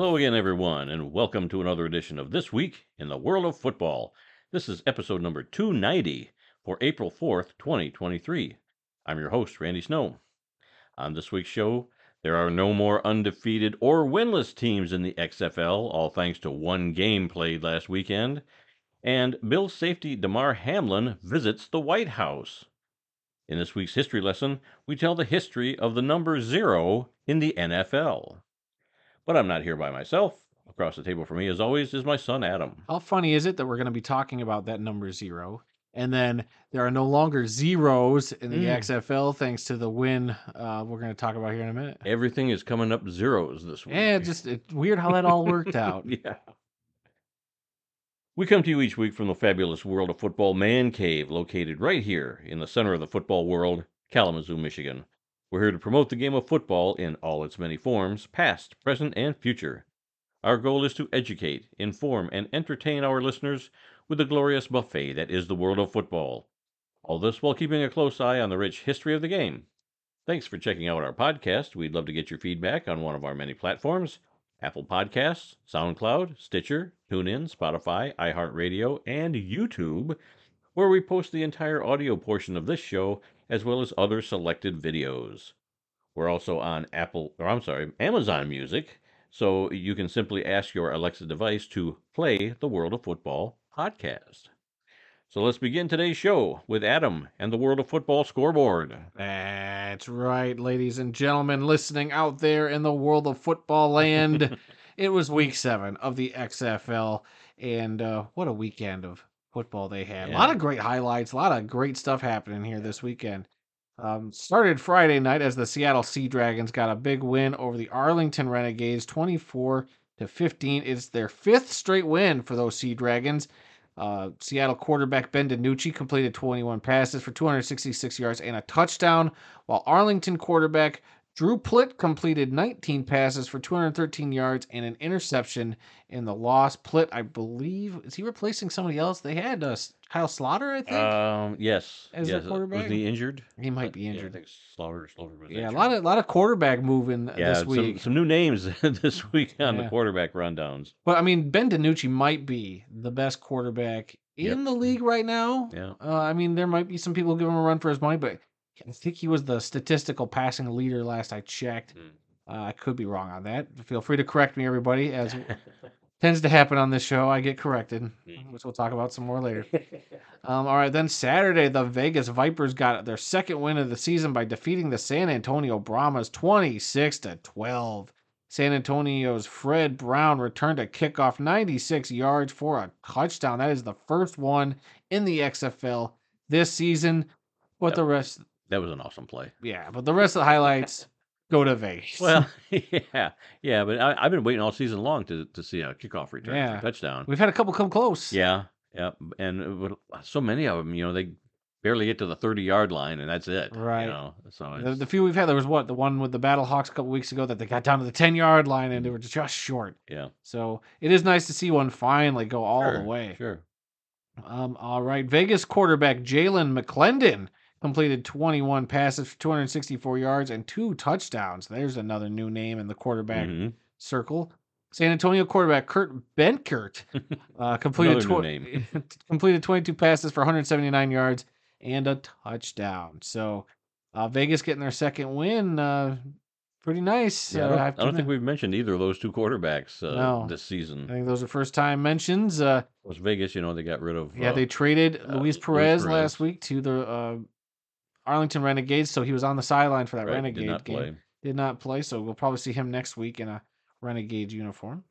Hello again, everyone, and welcome to another edition of This Week in the World of Football. This is episode number 290 for April 4th, 2023. I'm your host, Randy Snow. On this week's show, there are no more undefeated or winless teams in the XFL, all thanks to one game played last weekend. And Bill safety Damar Hamlin visits the White House. In this week's history lesson, we tell the history of the number zero in the NFL. But I'm not here by myself. Across the table from me, as always, is my son Adam. How funny is it that we're going to be talking about that number zero, and then there are no longer zeros in the Mm. XFL thanks to the win uh, we're going to talk about here in a minute. Everything is coming up zeros this week. Yeah, just it's weird how that all worked out. yeah. We come to you each week from the fabulous World of Football Man Cave, located right here in the center of the football world, Kalamazoo, Michigan. We're here to promote the game of football in all its many forms, past, present, and future. Our goal is to educate, inform, and entertain our listeners with the glorious buffet that is the world of football. All this while keeping a close eye on the rich history of the game. Thanks for checking out our podcast. We'd love to get your feedback on one of our many platforms Apple Podcasts, SoundCloud, Stitcher, TuneIn, Spotify, iHeartRadio, and YouTube, where we post the entire audio portion of this show as well as other selected videos. We're also on Apple, or I'm sorry, Amazon Music, so you can simply ask your Alexa device to play the World of Football podcast. So let's begin today's show with Adam and the World of Football scoreboard. That's right, ladies and gentlemen, listening out there in the world of football land. it was week seven of the XFL, and uh, what a weekend of football they had. A lot of great highlights, a lot of great stuff happening here this weekend. Um, started Friday night as the Seattle Sea Dragons got a big win over the Arlington Renegades, 24 to 15. It's their fifth straight win for those Sea Dragons. Uh, Seattle quarterback Ben DiNucci completed 21 passes for 266 yards and a touchdown, while Arlington quarterback Drew Plitt completed 19 passes for 213 yards and an interception in the loss. Plitt, I believe, is he replacing somebody else? They had uh, Kyle Sloter, I think. Um, yes. As their yes. quarterback? Was he injured? he might be Yeah, I injured. think Sloter, Sloter was Yeah, a lot of lot of quarterback moving yeah, this some, week. some new names this week on the quarterback rundowns. But I mean, Ben DiNucci might be the best quarterback in Yep. the league right now. Yeah. Uh, I mean, there might be some people giving him a run for his money, but I think he was the statistical passing leader last I checked. Mm. Uh, I could be wrong on that. Feel free to correct me, everybody, as tends to happen on this show. I get corrected, Mm. which we'll talk about some more later. Um, all right, then Saturday, the Vegas Vipers got their second win of the season by defeating the San Antonio Brahmas 26 to 12. San Antonio's Fred Brown returned a kickoff 96 yards for a touchdown. That is the first one in the XFL this season. But Yep. the rest, that was an awesome play. yeah, but the rest of the highlights go to Vegas. Well, yeah, yeah, but I, I've been waiting all season long to, to see a kickoff return Yeah. touchdown. we've had a couple come close. Yeah, yeah, and would- so many of them, you know, they barely get to the thirty yard line, and that's it. Right. You know, so The, the few we've had, there was what the one with the Battle Hawks a couple weeks ago that they got down to the ten yard line and they were just short. yeah, So it is nice to see one finally go all the way. Sure. Um, all right, Vegas quarterback Jalan McClendon completed 21 passes for 264 yards and two touchdowns. There's another new name in the quarterback Mhm. circle. San Antonio quarterback Kurt Benkert uh, completed tw- completed 22 passes for 179 yards and a touchdown. So uh, Vegas getting their second win. Uh, pretty nice. Yeah, I uh, don't, I I have to don't think we've mentioned either of those two quarterbacks uh, No. this season. I think those are first time mentions. Uh, was Vegas, you know, they got rid of. Yeah, uh, they traded Luis Luis Perez, Perez. last week to the uh, Arlington Renegades, so he was on the sideline for that right, Renegade did game. play. Did not play, so we'll probably see him next week in a Renegade uniform.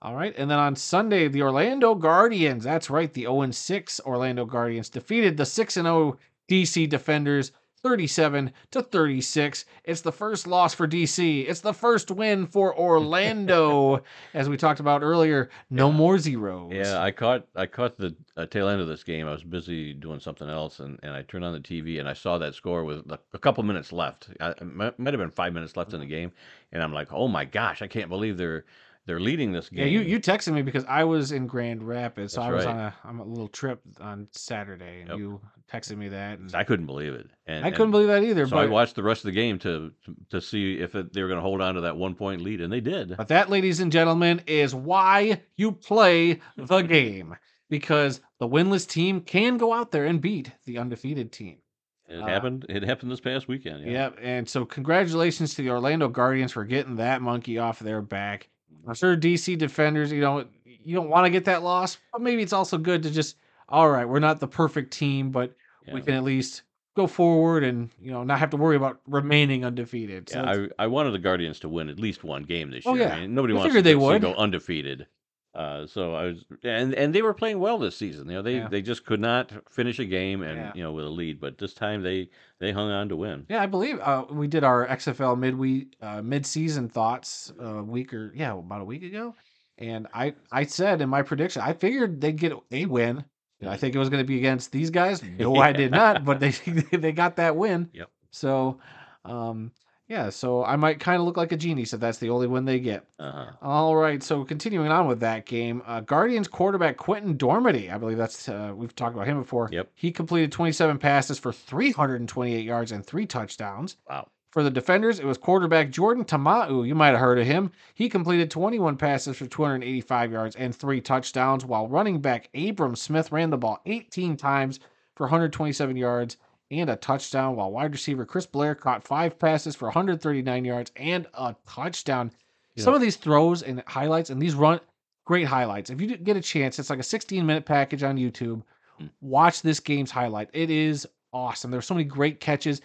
All right, and then on Sunday, the Orlando Guardians. That's right, the 0 6 Orlando Guardians defeated the 6 0 DC Defenders 37 to 36. It's the first loss for DC. It's the first win for Orlando. As we talked about earlier, no Yeah. more zeros. Yeah, I caught I caught the uh, tail end of this game. I was busy doing something else, and, and I turned on the TV and I saw that score with a, a couple minutes left. I, might, might have been five minutes left in the game, and I'm like, oh my gosh, I can't believe they're they're leading this game. Yeah, you you texted me because I was in Grand Rapids, so That's I was right. on a on a little trip on Saturday, and Yep. you texted me that, and I couldn't believe it. And I couldn't and believe that either. So I watched the rest of the game to to, to see if it, they were going to hold on to that one point lead, and they did. But that, ladies and gentlemen, is why you play the game. Because the winless team can go out there and beat the undefeated team. It uh, happened. It happened this past weekend. Yeah. Yep. And so, congratulations to the Orlando Guardians for getting that monkey off their back. I'm sure DC defenders, you know, you don't want to get that loss, but maybe it's also good to just, all right, we're not the perfect team, but we can at least go forward and, you know, not have to worry about remaining undefeated. So Yeah, I, I wanted the Guardians to win at least one game this Oh, year. yeah. I mean, nobody I wants to they would. go undefeated. Uh, so I was, and and they were playing well this season. You know, they Yeah. they just could not finish a game and Yeah. you know with a lead. But this time they they hung on to win. Yeah, I believe uh, we did our XFL midweek uh, mid-season thoughts a week or yeah, about a week ago, and I I said in my prediction I figured they'd get a win. I think it was going to be against these guys. No, I did not, but they they got that win. Yep. So, um, yeah, so I might kind of look like a genie if that's the only one they get. Uh-huh. All right, so continuing on with that game, uh, Guardians quarterback Quentin Dormady, I believe that's uh, we've talked about him before. Yep. He completed 27 passes for 328 yards and three touchdowns. Wow. For the defenders, it was quarterback Jordan Ta'amu. You might have heard of him. He completed 21 passes for 285 yards and three touchdowns, while running back Abram Smith ran the ball 18 times for 127 yards and a touchdown, while wide receiver Chris Blair caught five passes for 139 yards and a touchdown. Yeah. Some of these throws and highlights, and these run great highlights. If you get a chance, it's like a 16 minute package on YouTube. Hmm. Watch this game's highlight. It is awesome. There's so many great catches.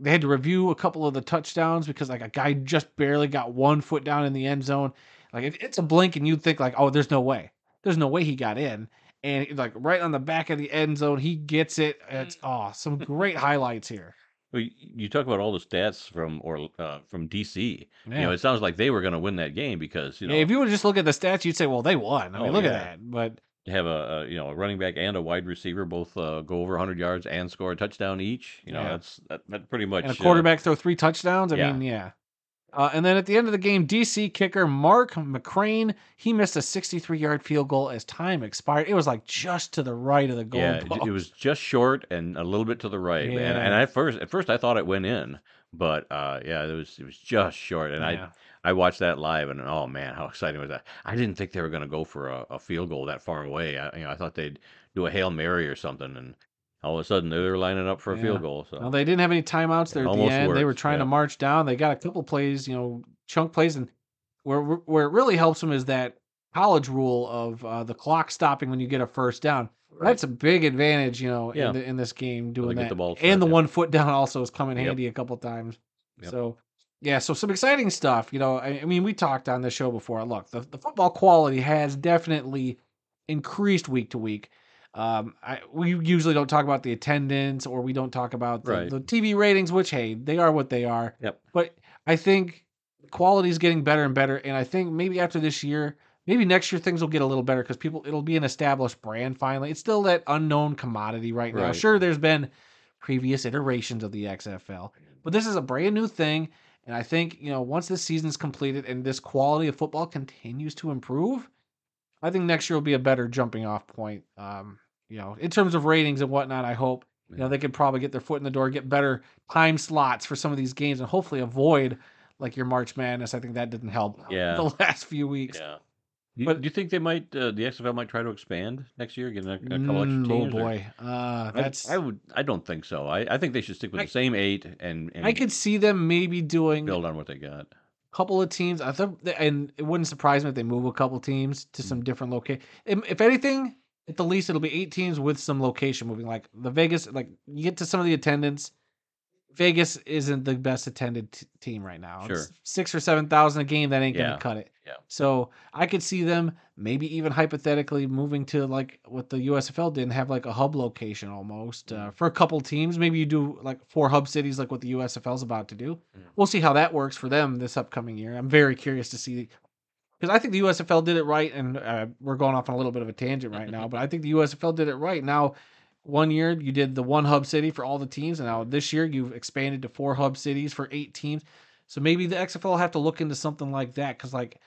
They had to review a couple of the touchdowns because like a guy just barely got one foot down in the end zone. Like it's a blink and you'd think like, oh, there's no way. There's no way he got in. And like right on the back of the end zone, he gets it. It's oh, some great highlights here. Well, you, you talk about all the stats from or uh, from DC. You know, it sounds like they were going to win that game because you know Yeah, if you would just look at the stats, you'd say, well, they won. I mean, Oh, look yeah. at that. But have a, a you know a running back and a wide receiver both uh, go over 100 yards and score a touchdown each. You know, Yeah. that's that, that pretty much and a uh, quarterback throw three touchdowns. I yeah. mean, yeah. Uh, and then at the end of the game, DC kicker Mark McCrane he missed a 63 yard field goal as time expired. It was like just to the right of the goal. Yeah, it, it was just short and a little bit to the right. And, Yeah. and at first, at first, I thought it went in, but uh, yeah, it was it was just short. And Yeah. I I watched that live, and oh man, how exciting was that! I didn't think they were going to go for a, a field goal that far away. I, you know, I thought they'd do a hail mary or something, and all of a sudden they were lining up for a Yeah. field goal. So Well, they didn't have any timeouts there It at the end. They were worked, trying to march down. They got a couple plays, you know, chunk plays, and where where it really helps them is that college rule of uh, the clock stopping when you get a first down. That's a big advantage, you know, Yeah. in, the, in this game doing that. the ball and the one foot down also has come in Yep. handy a couple times. Yep. So yeah, so some exciting stuff. You know, I, I mean, we talked on the show before. Look, the, the football quality has definitely increased week to week. Um, I, we usually don't talk about the attendance or we don't talk about the, Right. the TV ratings, which hey, they are what they are. Yep. But I think quality is getting better and better, and I think maybe after this year, maybe next year things will get a little better because people it'll be an established brand finally. It's still that unknown commodity right now. Right. Sure, there's been previous iterations of the XFL, but this is a brand new thing. And I think, you know, once this season's completed and this quality of football continues to improve, I think next year will be a better jumping off point. Um, you know, in terms of ratings and whatnot, I hope, you know, they could probably get their foot in the door, get better time slots for some of these games and hopefully avoid like your March Madness. I think that didn't help Yeah. the last few weeks. yeah. Do you, But- do you think they might uh, the XFL might try to expand next year, get a, a couple extra Mm, oh teams? or- boy. Uh, I- that's, I, would. I don't think so. I, I think they should stick with I- the same eight and, and I could see them maybe doing build on what they got. Couple of teams. I thought, and it wouldn't surprise me if they move a couple teams to Mm. some different location. If, if anything, at the least, it'll be eight teams with some location moving. Like the Vegas, like you get to some of the attendance. Vegas isn't the best attended t- team right now. Sure. It's six or seven thousand a game. That ain't Yeah. gonna cut it. Yeah. So I could see them maybe even hypothetically moving to like what the USFL did and have like a hub location almost Mm. uh, for a couple teams. Maybe you do like four hub cities, like what the USFL is about to do. Mm. We'll see how that works for them this upcoming year. I'm very curious to see because I think the USFL did it right, and uh, we're going off on a little bit of a tangent right now, but I think the USFL did it right. Now, one year you did the one hub city for all the teams, and now this year you've expanded to four hub cities for eight teams. So maybe the XFL have to look into something like that because, like,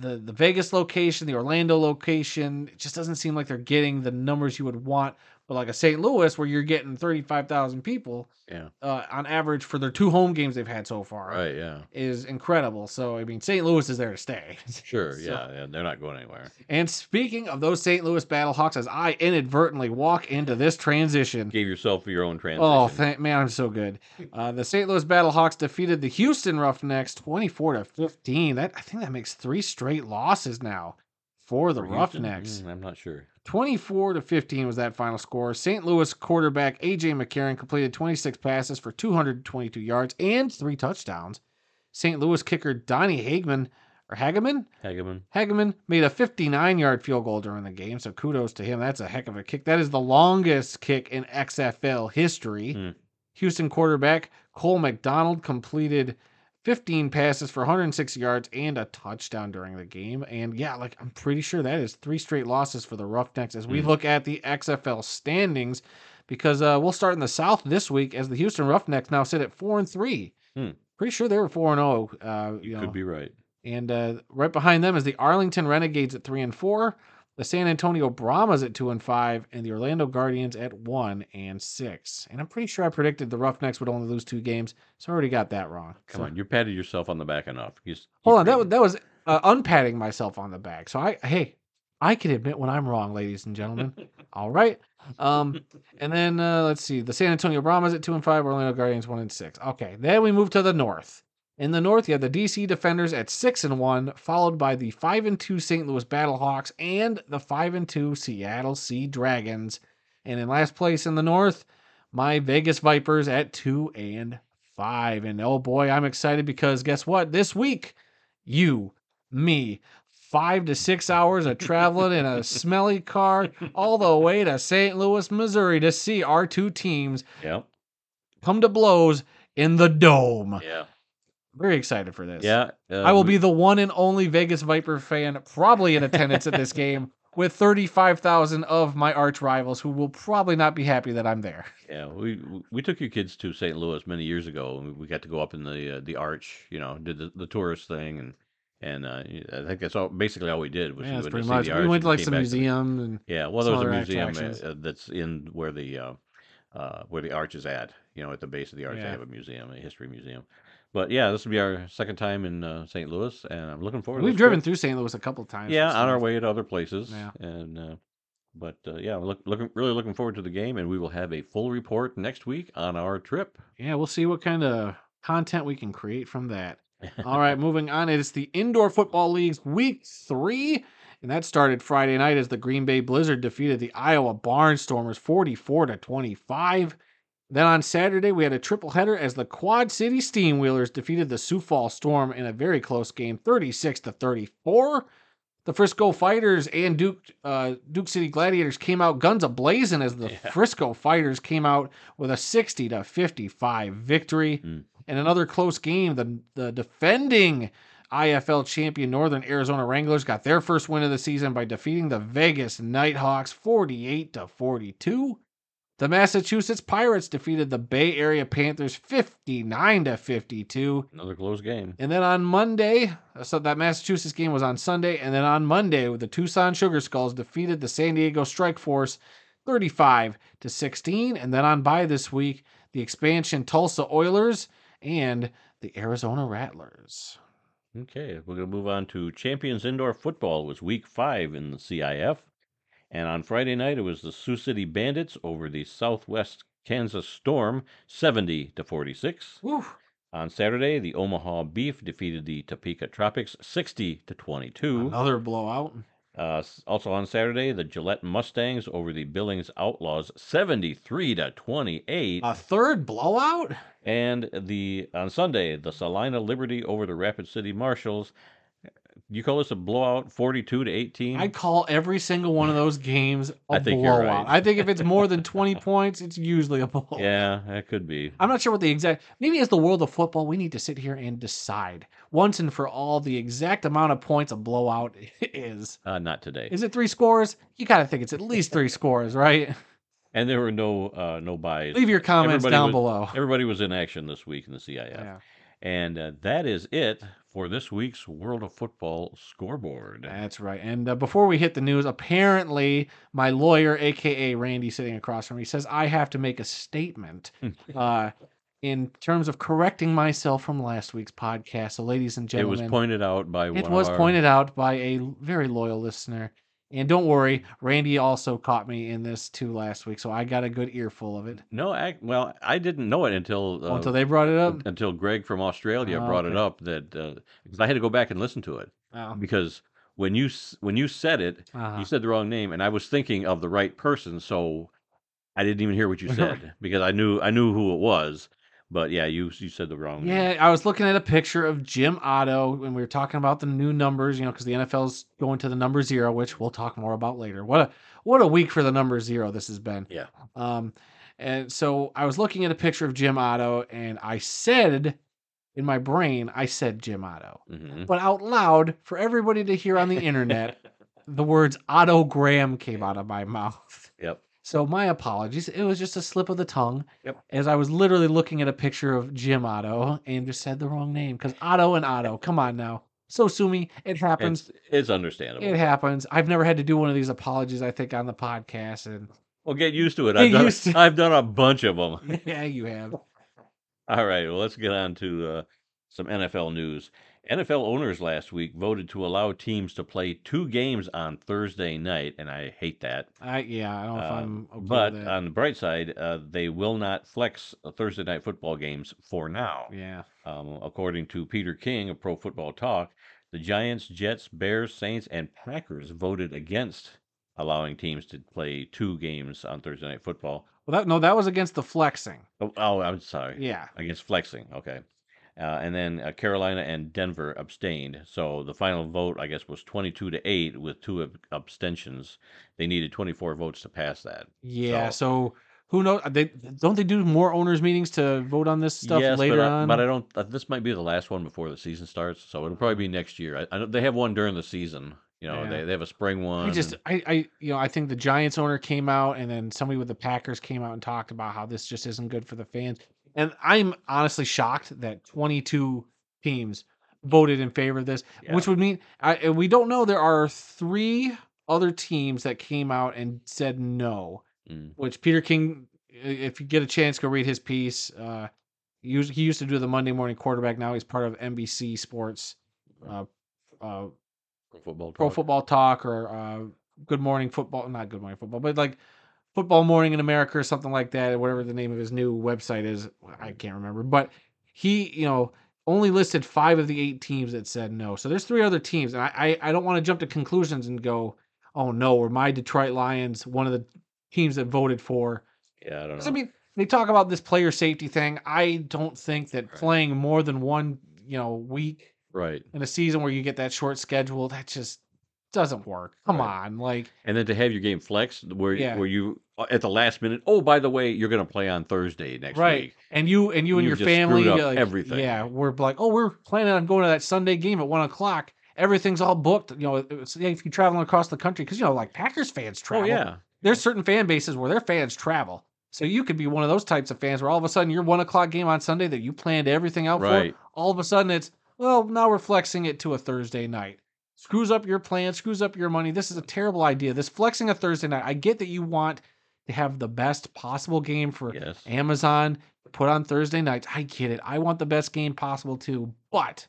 the the Vegas location, the Orlando location, it just doesn't seem like they're getting the numbers you would want. But like a St. Louis, where you're getting thirty five thousand people Yeah. uh, on average for their two home games they've had so far, Right. Yeah. is incredible. So I mean, St. Louis is there to stay. Sure. So- Yeah. Yeah. They're not going anywhere. And speaking of those St. Louis Battlehawks, as I inadvertently walk into this transition, Gave yourself your own transition. Oh, thank man, I'm so good. Uh, the St. Louis Battlehawks defeated the Houston Roughnecks 24 to 15. That I think that makes three straight losses now for the Houston? Roughnecks. Mm, I'm not sure. 24 to 15 was that final score. St. Louis quarterback AJ McCarron completed 26 passes for 222 yards and three touchdowns. St. Louis kicker Donnie Hageman or Hageman Hageman. Hageman made a 59 yard field goal during the game, so kudos to him. That's a heck of a kick. That is the longest kick in XFL history. Hmm. Houston quarterback Cole McDonald completed 15 passes for 106 yards and a touchdown during the game. And yeah, like I'm pretty sure that is three straight losses for the Roughnecks as we Hmm. look at the XFL standings because uh, we'll start in the South this week as the Houston Roughnecks now sit at four and three. Hmm. Pretty sure they were four and zero. Uh, you know, Could be right. and uh, right behind them is the Arlington Renegades at three and four, the San Antonio Brahmas at two and five, and the Orlando Guardians at one and six. And I'm pretty sure I predicted the Roughnecks would only lose two games, so I already got that wrong. Come So- on, you patted yourself on the back enough. You s- hold you on, that was that was uh, unpatting myself on the back. So I hey, I can admit when I'm wrong, ladies and gentlemen. All right. Um, and then uh, let's see, the San Antonio Brahmas at two and five, Orlando Guardians one and six. Okay, then we move to the north. In the north, you have the DC Defenders at six and one, followed by the five and two St. Louis Battlehawks and the five and two Seattle Sea Dragons. And in last place in the north, my Vegas Vipers at two and five. And oh boy, I'm excited because guess what? This week, you, me, five to six hours of traveling in a smelly car all the way to St. Louis, Missouri to see our two teams Yep. come to blows in the dome. Yeah. Very excited for this. Yeah. uh, I will be the one and only Vegas Viper fan probably in attendance at this game with 35,000 of my arch rivals who will probably not be happy that I'm there. Yeah, we we took your kids to St. Louis many years ago, and we got to go up in the uh, the arch. You know, did the, the tourist thing, and and uh, I think that's all basically all we did was Yeah, we went pretty much. We went to like some back to the- museum and Yeah, well, there was a museum uh, that's in where the uh, uh, where the arch is at. You know, at the base of the arch, Yeah. they have a museum, a history museum. But yeah, this will be our second time in uh, St. Louis, and I'm looking forward. to it. we've driven trip. through St. Louis a couple times. Yeah, on our way to other places. Yeah. And uh, but uh, yeah, we're look, looking really looking forward to the game, and we will have a full report next week on our trip. Yeah, we'll see what kind of content we can create from that. All right, moving on. It is the Indoor Football League's week three. And that started Friday night as the Green Bay Blizzard defeated the Iowa Barnstormers 44 to 25. Then on Saturday, we had a triple header as the Quad City Steamwheelers defeated the Sioux Falls Storm in a very close game, 36 to 34. The Frisco Fighters and Duke uh, Duke City Gladiators came out guns a blazing as the Yeah. Frisco Fighters came out with a 60 to 55 victory. Mm. And another close game, the the defending IFL champion Northern Arizona Wranglers got their first win of the season by defeating the Vegas Nighthawks 48 to 42. The Massachusetts Pirates defeated the Bay Area Panthers 59 to 52. Another close game. And then on Monday, so that Massachusetts game was on Sunday, and then on Monday, the Tucson Sugar Skulls defeated the San Diego Strike Force 35 to 16. And then on by this week, the expansion Tulsa Oilers and the Arizona Rattlers. Okay, we're going to move on to Champions Indoor Football. It was week five in the CIF. And on Friday night, it was the Sioux City Bandits over the Southwest Kansas Storm, 70 to 46. Woo. On Saturday, the Omaha Beef defeated the Topeka Tropics, 60 to 22. Another blowout. Uh, also on Saturday, the Gillette Mustangs over the Billings Outlaws, 73 to 28. A third blowout? And the on Sunday, the Salina Liberty over the Rapid City Marshals. You call this a blowout, forty-two to eighteen? I call every single one of those games a I think you're blowout. right. I think if it's more than 20 points, it's usually a blowout. yeah, that could be. I'm not sure what the exact. Maybe as the world of football, we need to sit here and decide once and for all the exact amount of points a blowout is. Uh, not today. Is it three scores? You gotta think it's at least three scores, right? And there were no uh, no buys. Leave your comments Everybody down was- below. Everybody was in action this week in the CIF. Yeah. And uh, that is it for this week's World of Football scoreboard. That's right. And uh, before we hit the news, apparently my lawyer, aka Randy, sitting across from me, says I have to make a statement uh, in terms of correcting myself from last week's podcast. So, ladies and gentlemen, It was pointed out by one it was our- pointed out by a very loyal listener. And don't worry, Randy also caught me in this too last week, so I got a good earful of it. No, I, well, I didn't know it until uh, Oh, until they brought it up. until Greg from Australia Oh, brought it up that because I had to go back and listen to it Oh, because when you when you said it, uh-huh. you said the wrong name, and I was thinking of the right person, so I didn't even hear what you said because I knew I knew who it was. But yeah, you you said the wrong name. Yeah, I was looking at a picture of Jim Otto when we were talking about the new numbers, you know, because the NFL's going to the number zero, which we'll talk more about later. What a what a week for the number zero this has been. Yeah. Um, and so I was looking at a picture of Jim Otto, and I said in my brain, I said Jim Otto, hmm but out loud for everybody to hear on the internet, the words Otto Graham came out of my mouth. Yep. So my apologies. It was just a slip of the tongue. Yep. As I was literally looking at a picture of Jim Otto and just said the wrong name because Otto and Otto. Come on now. So sue me. It happens. It's, it's understandable. It happens. I've never had to do one of these apologies. I think on the podcast, and well, get used to it. I've done, to- I've done a bunch of them. yeah, you have. All right, well, let's get on to uh, some NFL news. NFL owners last week voted to allow teams to play two games on Thursday night, and I hate that. I yeah. I don't know if Uh, I'm okay but with that. on the bright side, uh, they will not flex uh, Thursday night football games for now. yeah. Um, according to Peter King of Pro Football Talk, the Giants, Jets, Bears, Saints, and Packers voted against allowing teams to play two games on Thursday night football. Well, that no, that was against the flexing. Oh, oh I'm sorry. Yeah. against flexing. Okay. Uh, and then uh, Carolina and Denver abstained. So the final vote, I guess, was 22 to 8 with two ab- abstentions. They needed 24 votes to pass that. Yeah. So, who knows? They don't they do more owners meetings to vote on this stuff yes, later but, I, on? but I don't. Uh, this might be the last one before the season starts. So it'll probably be next year. I, I know they have one during the season. You know, Yeah. they, they have a spring one. I just, I, I, you know, I think the Giants owner came out, and then somebody with the Packers came out and talked about how this just isn't good for the fans. And I'm honestly shocked that 22 teams voted in favor of this, Yeah. which would mean I, and we don't know. There are three other teams that came out and said no. Mm. Which Peter King, if you get a chance, go read his piece. Uh, he used, he used to do the Monday morning quarterback. Now he's part of NBC Sports. Uh, uh, Pro football. Pro Talk. Football Talk or uh, Good Morning Football, not Good Morning Football, but like Football Morning in America or something like that, or whatever the name of his new website is. I can't remember. But he, you know, only listed five of the eight teams that said no. So there's three other teams. And I, I, I don't want to jump to conclusions and go, oh no, or my Detroit Lions, one of the teams that voted for. Yeah, I don't know. I mean, they talk about this player safety thing. I don't think that Right. playing more than one, you know, week right. in a season where you get that short schedule, that just doesn't work. Come Right. on, like And then to have your game flexed, where Yeah. where you uh, at the last minute. Oh, by the way, you're going to play on Thursday next right. week. And you and you and your family, like, everything. Yeah, we're like, oh, we're planning on going to that Sunday game at one o'clock. Everything's all booked. You know, it's, yeah, if you're traveling across the country, because you know, like Packers fans travel. Oh yeah. there's certain fan bases where their fans travel. So you could be one of those types of fans where all of a sudden your one o'clock game on Sunday that you planned everything out Right. for, all of a sudden it's well now we're flexing it to a Thursday night. Screws up your plan, screws up your money. This is a terrible idea. This flexing a Thursday night. I get that you want to have the best possible game for Yes. Amazon put on Thursday nights. I get it. I want the best game possible too, but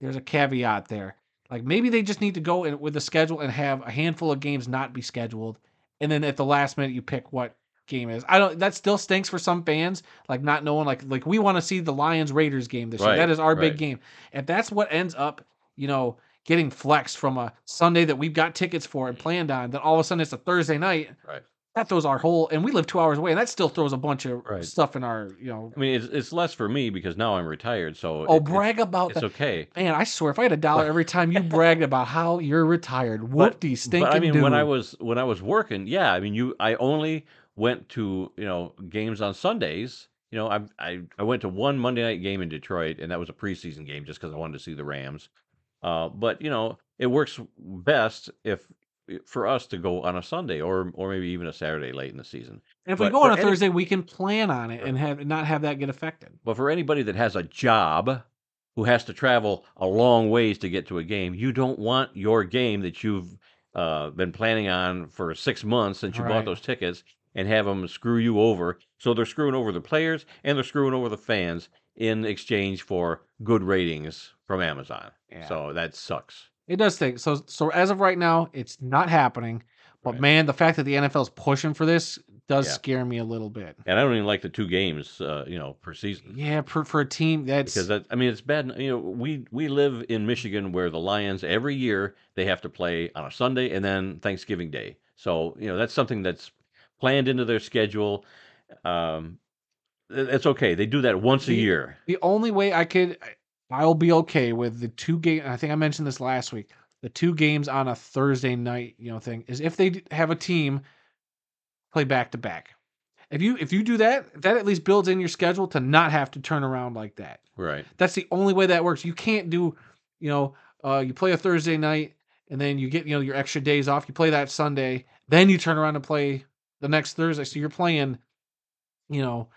there's a caveat there. Like maybe they just need to go in with the schedule and have a handful of games not be scheduled, and then at the last minute you pick what game is. I don't. That still stinks for some fans, like not knowing. Like like we want to see the Lions Raiders game this year. That is our big game. If that's what ends up, you know, getting flexed from a Sunday that we've got tickets for and mm-hmm. planned on, That all of a sudden it's a Thursday night. Right. That throws our whole, and we live two hours away, and that still throws a bunch of Right. stuff in our, you know. I mean, it's it's less for me because now I'm retired, so Oh, it- brag about It's, that. okay. Man, I swear, if I had a dollar every time you bragged about how you're retired, whoop de stinking But I mean, when I was when I was working, yeah, I mean, you, I only went to you know games on Sundays. You know, I I I went to one Monday night game in Detroit, and that was a preseason game just because I wanted to see the Rams. Uh, but you know, it works best if for us to go on a Sunday or or maybe even a Saturday late in the season. And if we go on a any- Thursday, we can plan on it and have not have that get affected. But for anybody that has a job, who has to travel a long ways to get to a game. You don't want your game that you've uh, been planning on for six months since you Right. bought those tickets and have them screw you over. So they're screwing over the players and they're screwing over the fans in exchange for good ratings from Amazon. Yeah. So that sucks. It does think so. So as of right now, it's not happening. But Right. man, the fact that the NFL's pushing for this does Yeah. scare me a little bit. And I don't even like the two games, uh, you know, per season. Yeah, for, for a team that's because that I mean it's bad. You know, we we live in Michigan where the Lions every year they have to play on a Sunday and then Thanksgiving Day. So you know that's something that's planned into their schedule. Um, it's okay. They do that once a year. the only way I could I'll be okay with the two game. I think I mentioned this last week. The two games on a Thursday night, you know, thing is if they have a team play back to back. If you if you do that, that at least builds in your schedule to not have to turn around like that. Right. That's the only way that works. You can't do, you know, uh, you play a Thursday night and then you get you know your extra days off. You play that Sunday, then you turn around and play the next Thursday. So you're playing, you know,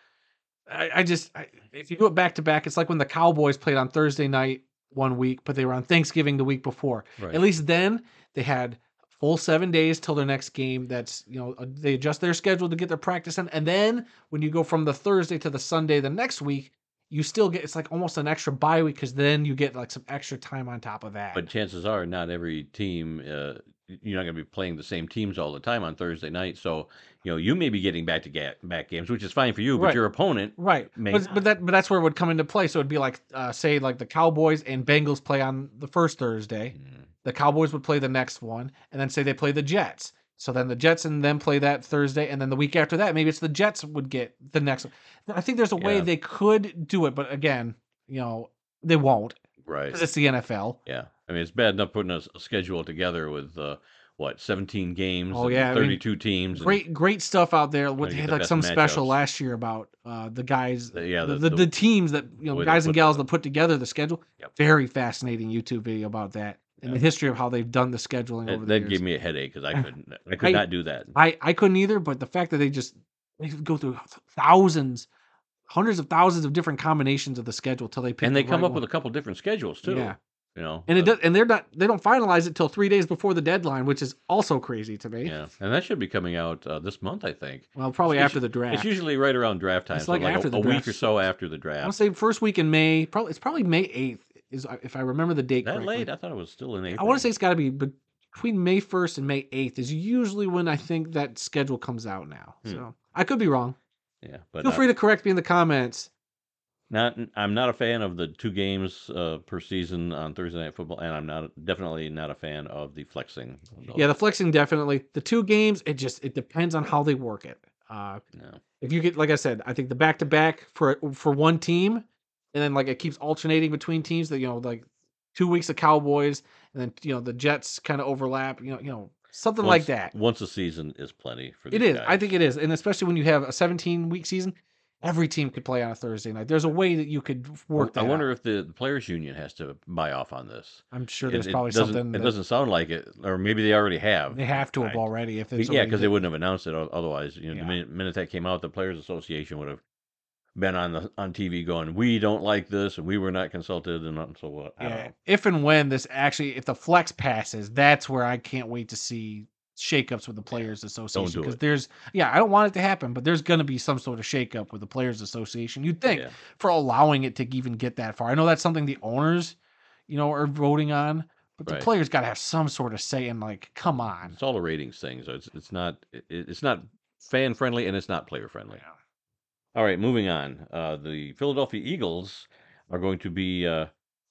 I, I just I, if you do it back to back, it's like when the Cowboys played on Thursday night one week, but they were on Thanksgiving the week before. Right. At least then they had full seven days till their next game. That's you know uh, they adjust their schedule to get their practice in, and then when you go from the Thursday to the Sunday the next week, you still get it's like almost an extra bye week because then you get like some extra time on top of that. But chances are, not every team. Uh, you're not going to be playing the same teams all the time on Thursday night. So you know you may be getting back to ga- back games, which is fine for you. But Right. your opponent, Right, may but but that but that's where it would come into play. So it'd be like, uh, say, like the Cowboys and Bengals play on the first Thursday. Mm, The Cowboys would play the next one, and then say they play the Jets. So then the Jets and them play that Thursday, and then the week after that, maybe it's the Jets would get the next. one. I think there's a way Yeah. they could do it, but again, you know, they won't right. because it's the NFL. Yeah, I mean it's bad enough putting a, s- a schedule together with uh, what 17 games, Oh, and yeah, I mean, 32 teams. and Great, great stuff out there. What they get had the like best some special matchups. last year about uh, the guys, The- yeah, the, the- the, teams that you know, way they guys and put gals the- that put together the schedule. Yep. Very fascinating YouTube video about that and the Yeah. history of how they've done the scheduling that, over the that years. gave me a headache because I couldn't, I could I- not do that. I I couldn't either, but the fact that they just they go through thousands, hundreds of thousands of different combinations of the schedule till they pick. And they the come right up with a couple different schedules too. Yeah. You know, and it does, and they're not they don't finalize it till three days before the deadline, which is also crazy to me. yeah, and that should be coming out uh, this month, I think. Well, probably It's- after the draft. It's usually right around draft time, It's so like like, after a, the a week draft. or so after the draft. I want draft. to say first week in May. Probably it's probably May eighth is if I remember the date That correctly. late? I thought it was still in April. I want to say it's got to be between May first and May eighth is usually when I think that schedule comes out now. Hmm. So I could be wrong. yeah, but Feel uh, free to correct me in the comments. Not, I'm not a fan of the two games uh, per season on Thursday Night Football, and I'm not definitely not a fan of the flexing. Yeah, the flexing definitely. The two games, it just it depends on how they work it. Uh, No. if you get like I said, I think the back to back for for one team, and then like it keeps alternating between teams. That you know like two weeks of Cowboys, and then you know the Jets kind of overlap. You know you know something like that. Once a season is plenty for It is. I think it is, and especially when you have a 17 week season, every team could play on a Thursday night. There's a way that you could work that I wonder out. if the, the players union has to buy off on this. I'm sure It- there's it probably doesn't- something It doesn't sound like it, or maybe they already have. they have to have I- already. If yeah, because they wouldn't have announced it otherwise. You know, Yeah. the minute, minute that came out, the Players Association would have been on the on TV going, "We don't like this, and we were not consulted," and so what? Yeah, know. if and when this actually, if the flex passes, that's where I can't wait to see shakeups with the Players Association because there's yeah, I don't want it to happen, but there's going to be some sort of shakeup with the Players Association. You'd think Yeah. for allowing it to even get that far. I know that's something the owners, you know, are voting on, but the Right. players got to have some sort of say in like, come on. It's all a ratings thing, so it's it's not it, it's not fan friendly and it's not player friendly. All right, moving on. Uh, the Philadelphia Eagles are going to be uh,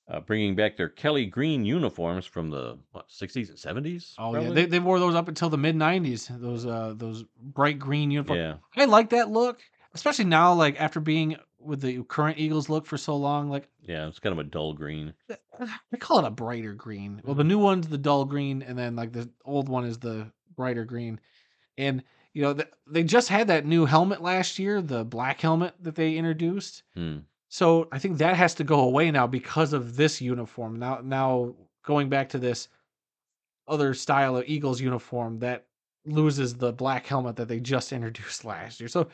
uh, bringing back their Kelly Green uniforms from the what 60s and 70s. Oh yeah, they, they wore those up until the mid '90s. Those uh those bright green uniforms. yeah, I like that look, especially now. Like after being with the current Eagles look for so long, like yeah. It's kind of a dull green. they call it a brighter green. Well, the new one's the dull green, and then like the old one is the brighter green. And you know th- they just had that new helmet last year, the black helmet that they introduced. Hmm. So I think that has to go away now because of this uniform. Now, now going back to this other style of Eagles uniform that loses the black helmet that they just introduced last year. So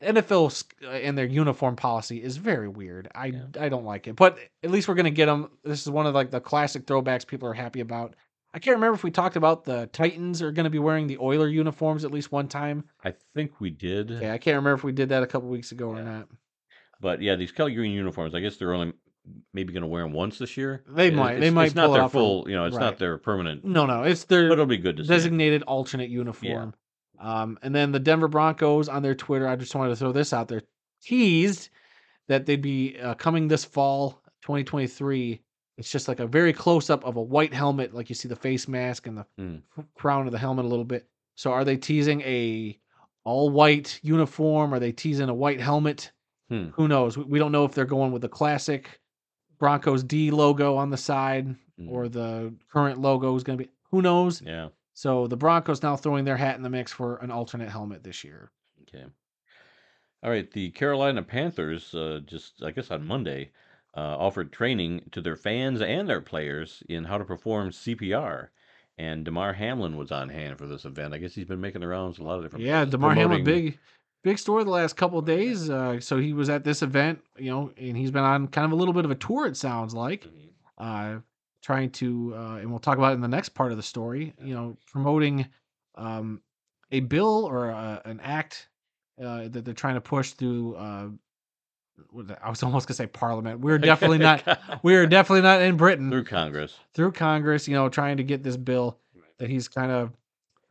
NFL uh, and their uniform policy is very weird. I Yeah. I don't like it, but at least we're gonna get them. This is one of like the classic throwbacks people are happy about. I can't remember if we talked about the Titans are going to be wearing the Oiler uniforms at least one time. I think we did. Yeah, I can't remember if we did that a couple weeks ago or not. But yeah, these Kelly Green uniforms, I guess they're only maybe going to wear them once this year. They It- might- they might It's not their full. You know, it's right. not their permanent. No, no, it's their. But it'll be good to designated alternate uniform. Um, and then the Denver Broncos on their Twitter, I just wanted to throw this out there, teased that they'd be uh, coming this fall, 2023. It's just like a very close up of a white helmet, like you see the face mask and the Mm. crown of the helmet a little bit. So are they teasing a all white uniform? Are they teasing a white helmet? Hmm. Who knows? We- We don't know if they're going with the classic Broncos D logo on the side Mm. or the current logo is going to be. Who knows? Yeah. So the Broncos now throwing their hat in the mix for an alternate helmet this year. Okay. All right. The Carolina Panthers, uh, just I guess on Monday, uh, offered training to their fans and their players in how to perform CPR. And Damar Hamlin was on hand for this event. I guess he's been making the rounds a lot of different. Yeah, places, Damar Hamlin, big, big story the last couple of days. Uh, so he was at this event, you know, and he's been on kind of a little bit of a tour. It sounds like, Mhm. uh, trying to, uh, and we'll talk about it in the next part of the story. You know, promoting um, a bill or a, an act uh, that they're trying to push through. Uh, what is it? I was almost gonna say Parliament. We're definitely not. We're definitely not in Britain through Congress. through Congress, you know, trying to get this bill that he's kind of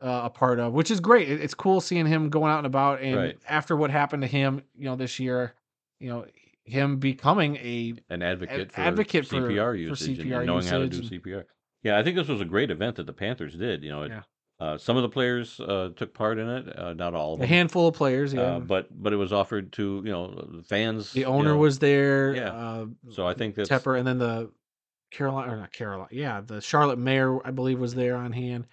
uh, a part of, which is great. It- It's cool seeing him going out and about. And Right. after what happened to him, you know, this year, you know, him becoming a An advocate for advocate for- CPR for usage and CPR knowing how to do usage CPR. Yeah, I think this was a great event that the Panthers did. You know, it, Yeah. uh, some of the players uh, took part in it, uh, not all of a handful of players. Yeah, Uh, but but it was offered to you know fans. the you owner know, was there. yeah. uh, So I think that's Tepper, and then the Carolina or not Carolina, yeah, the Charlotte mayor, I believe, was there on hand.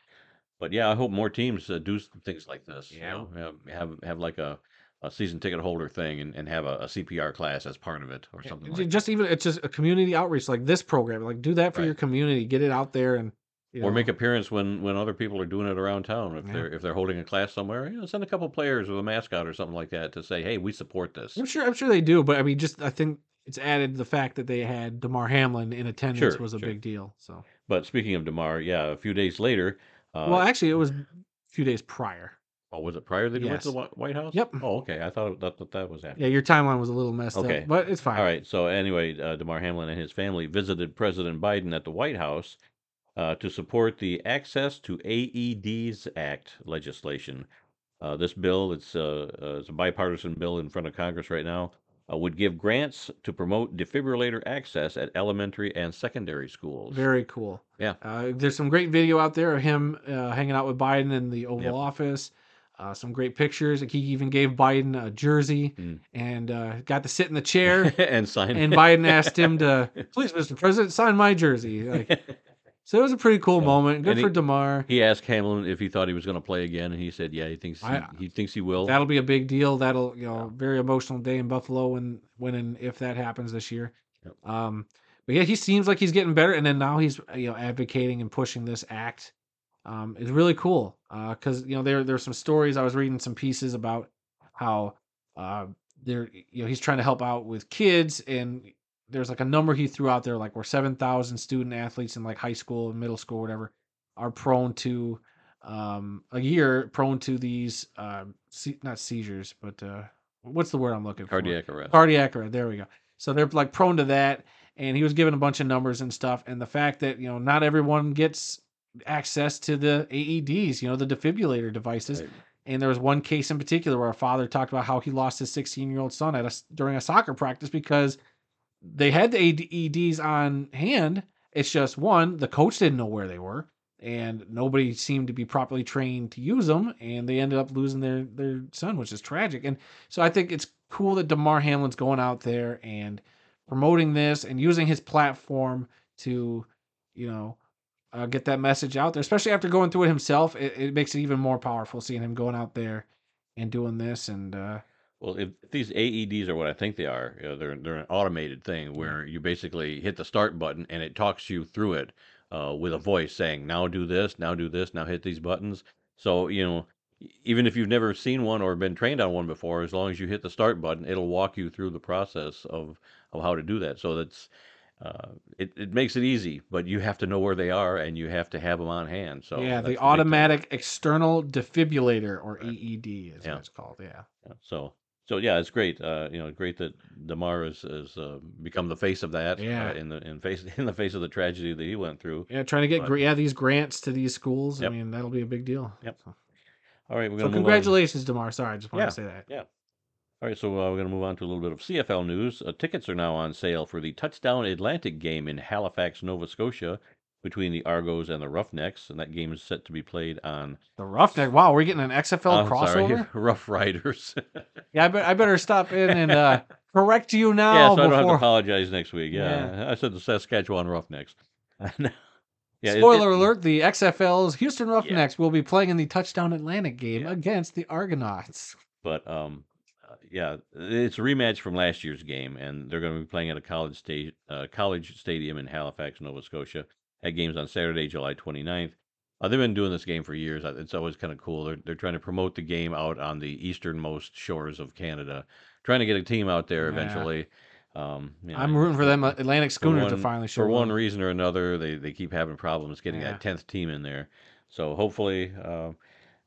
But yeah, I hope more teams uh, do things like this. you know, have have, like a, a season ticket holder thing and, and have a, a CPR class as part of it or something like just even it's just a community outreach like this program. Like do that for Right. your community, get it out there, and you or make appearance when when other people are doing it around town. If Yeah. they're if they're holding a class somewhere, you know, send a couple players with a mascot or something like that to say, hey, we support this. I'm sure. I'm sure they do, but I mean, just I think it's added the fact that they had Damar Hamlin in attendance Sure, was a sure. big deal. So, But speaking of Damar, yeah, a few days later, uh, well, actually, it was a few days prior. oh, was it prior that he went to the Whi- White House? Yep. Oh, okay. I thought that that, that was after. Yeah, your timeline was a little messed Okay. up, but it's fine. All right. So anyway, uh, Damar Hamlin and his family visited President Biden at the White House uh, to support the Access to AEDs Act legislation. Uh, this bill, it's, uh, uh, it's a bipartisan bill in front of Congress right now, would give grants to promote defibrillator access at elementary and secondary schools. Very cool. Yeah. Uh, there's some great video out there of him uh, hanging out with Biden in the Oval Yep. Office. Uh, some great pictures. He even gave Biden a jersey Mm. and uh, got to sit in the chair. and sign. and Biden asked him to, please, Mr. President, sign my jersey. Like, so it was a pretty cool Yeah. moment. Good And for he- Damar. he asked Hamlin if he thought he was going to play again, and he said, "Yeah, he thinks he, I- he thinks he will." That'll be a big deal. That'll, you know, very emotional day in Buffalo when, when and if that happens this year. Yep. Um, but yeah, he seems like he's getting better, and then now he's you know advocating and pushing this act. Um, it's really cool because you know there there's some stories I was reading some pieces about how uh there you know he's trying to help out with kids and there's like a number he threw out there like where seven thousand student athletes in like high school and middle school whatever are prone to um a year prone to these uh se- not seizures but uh what's the word I'm looking for Cardiac arrest. cardiac arrest. There we go. So they're like prone to that, and he was given a bunch of numbers and stuff. And the fact that you know not everyone gets access to the AEDs, you know, the defibrillator devices. Right. And there was one case in particular where a father talked about how he lost his 16 year old son at a, during a soccer practice because they had the AEDs on hand. It's just one, the coach didn't know where they were, and nobody seemed to be properly trained to use them, and they ended up losing their their son, which is tragic. And so I think it's cool that Damar Hamlin's going out there and promoting this and using his platform to, you know, uh, get that message out there. Especially after going through it himself, it, it makes it even more powerful seeing him going out there and doing this. And uh, Well, if these AEDs are what I think they are, you know, they're they're an automated thing where you basically hit the start button and it talks you through it uh, with a voice saying, "Now do this, now do this, now hit these buttons." So you know, even if you've never seen one or been trained on one before, as long as you hit the start button, it'll walk you through the process of of how to do that. So that's uh, it, it makes it easy, but you have to know where they are and you have to have them on hand. So yeah, the automatic external defibrillator or Right. EED is Yeah. what it's called. Yeah. Yeah, so so yeah, it's great. Uh, you know, great that Damar has, has uh, become the face of that. Yeah. Uh, in the in face in the face of the tragedy that he went through. Yeah, trying to get But- yeah these grants to these schools. Yep. I mean, that'll be a big deal. Yep. So, All right, we're so move on. congratulations, Damar. Sorry, I just wanted Yeah. to say that. Yeah. All right, so uh, we're going to move on to a little bit of CFL news. Uh, tickets are now on sale for the Touchdown Atlantic game in Halifax, Nova Scotia, between the Argos and the Roughnecks, and that game is set to be played on. The Roughneck. Wow, we're getting an XFL I'm crossover. sorry, Rough Riders. Yeah, I, bet I better stop in and uh, correct you now yeah, so I don't have to apologize next week. Yeah, I said the Saskatchewan Roughnecks. yeah, Spoiler it- alert: the XFL's Houston Roughnecks will be playing in the Touchdown Atlantic game Yeah. against the Argonauts. but um, uh, yeah, it's a rematch from last year's game, and they're going to be playing at a college state, uh, college stadium in Halifax, Nova Scotia. That game's on Saturday, July 29th. Uh, they've been doing this game for years. Uh, It's always kind of cool. They're they're trying to promote the game out on the easternmost shores of Canada, trying to get a team out there Yeah. eventually. Um, you know, I'm rooting for them uh, Atlantic Schooner to finally show for one up. reason or another, they they keep having problems getting Yeah. that tenth team in there. So hopefully, uh,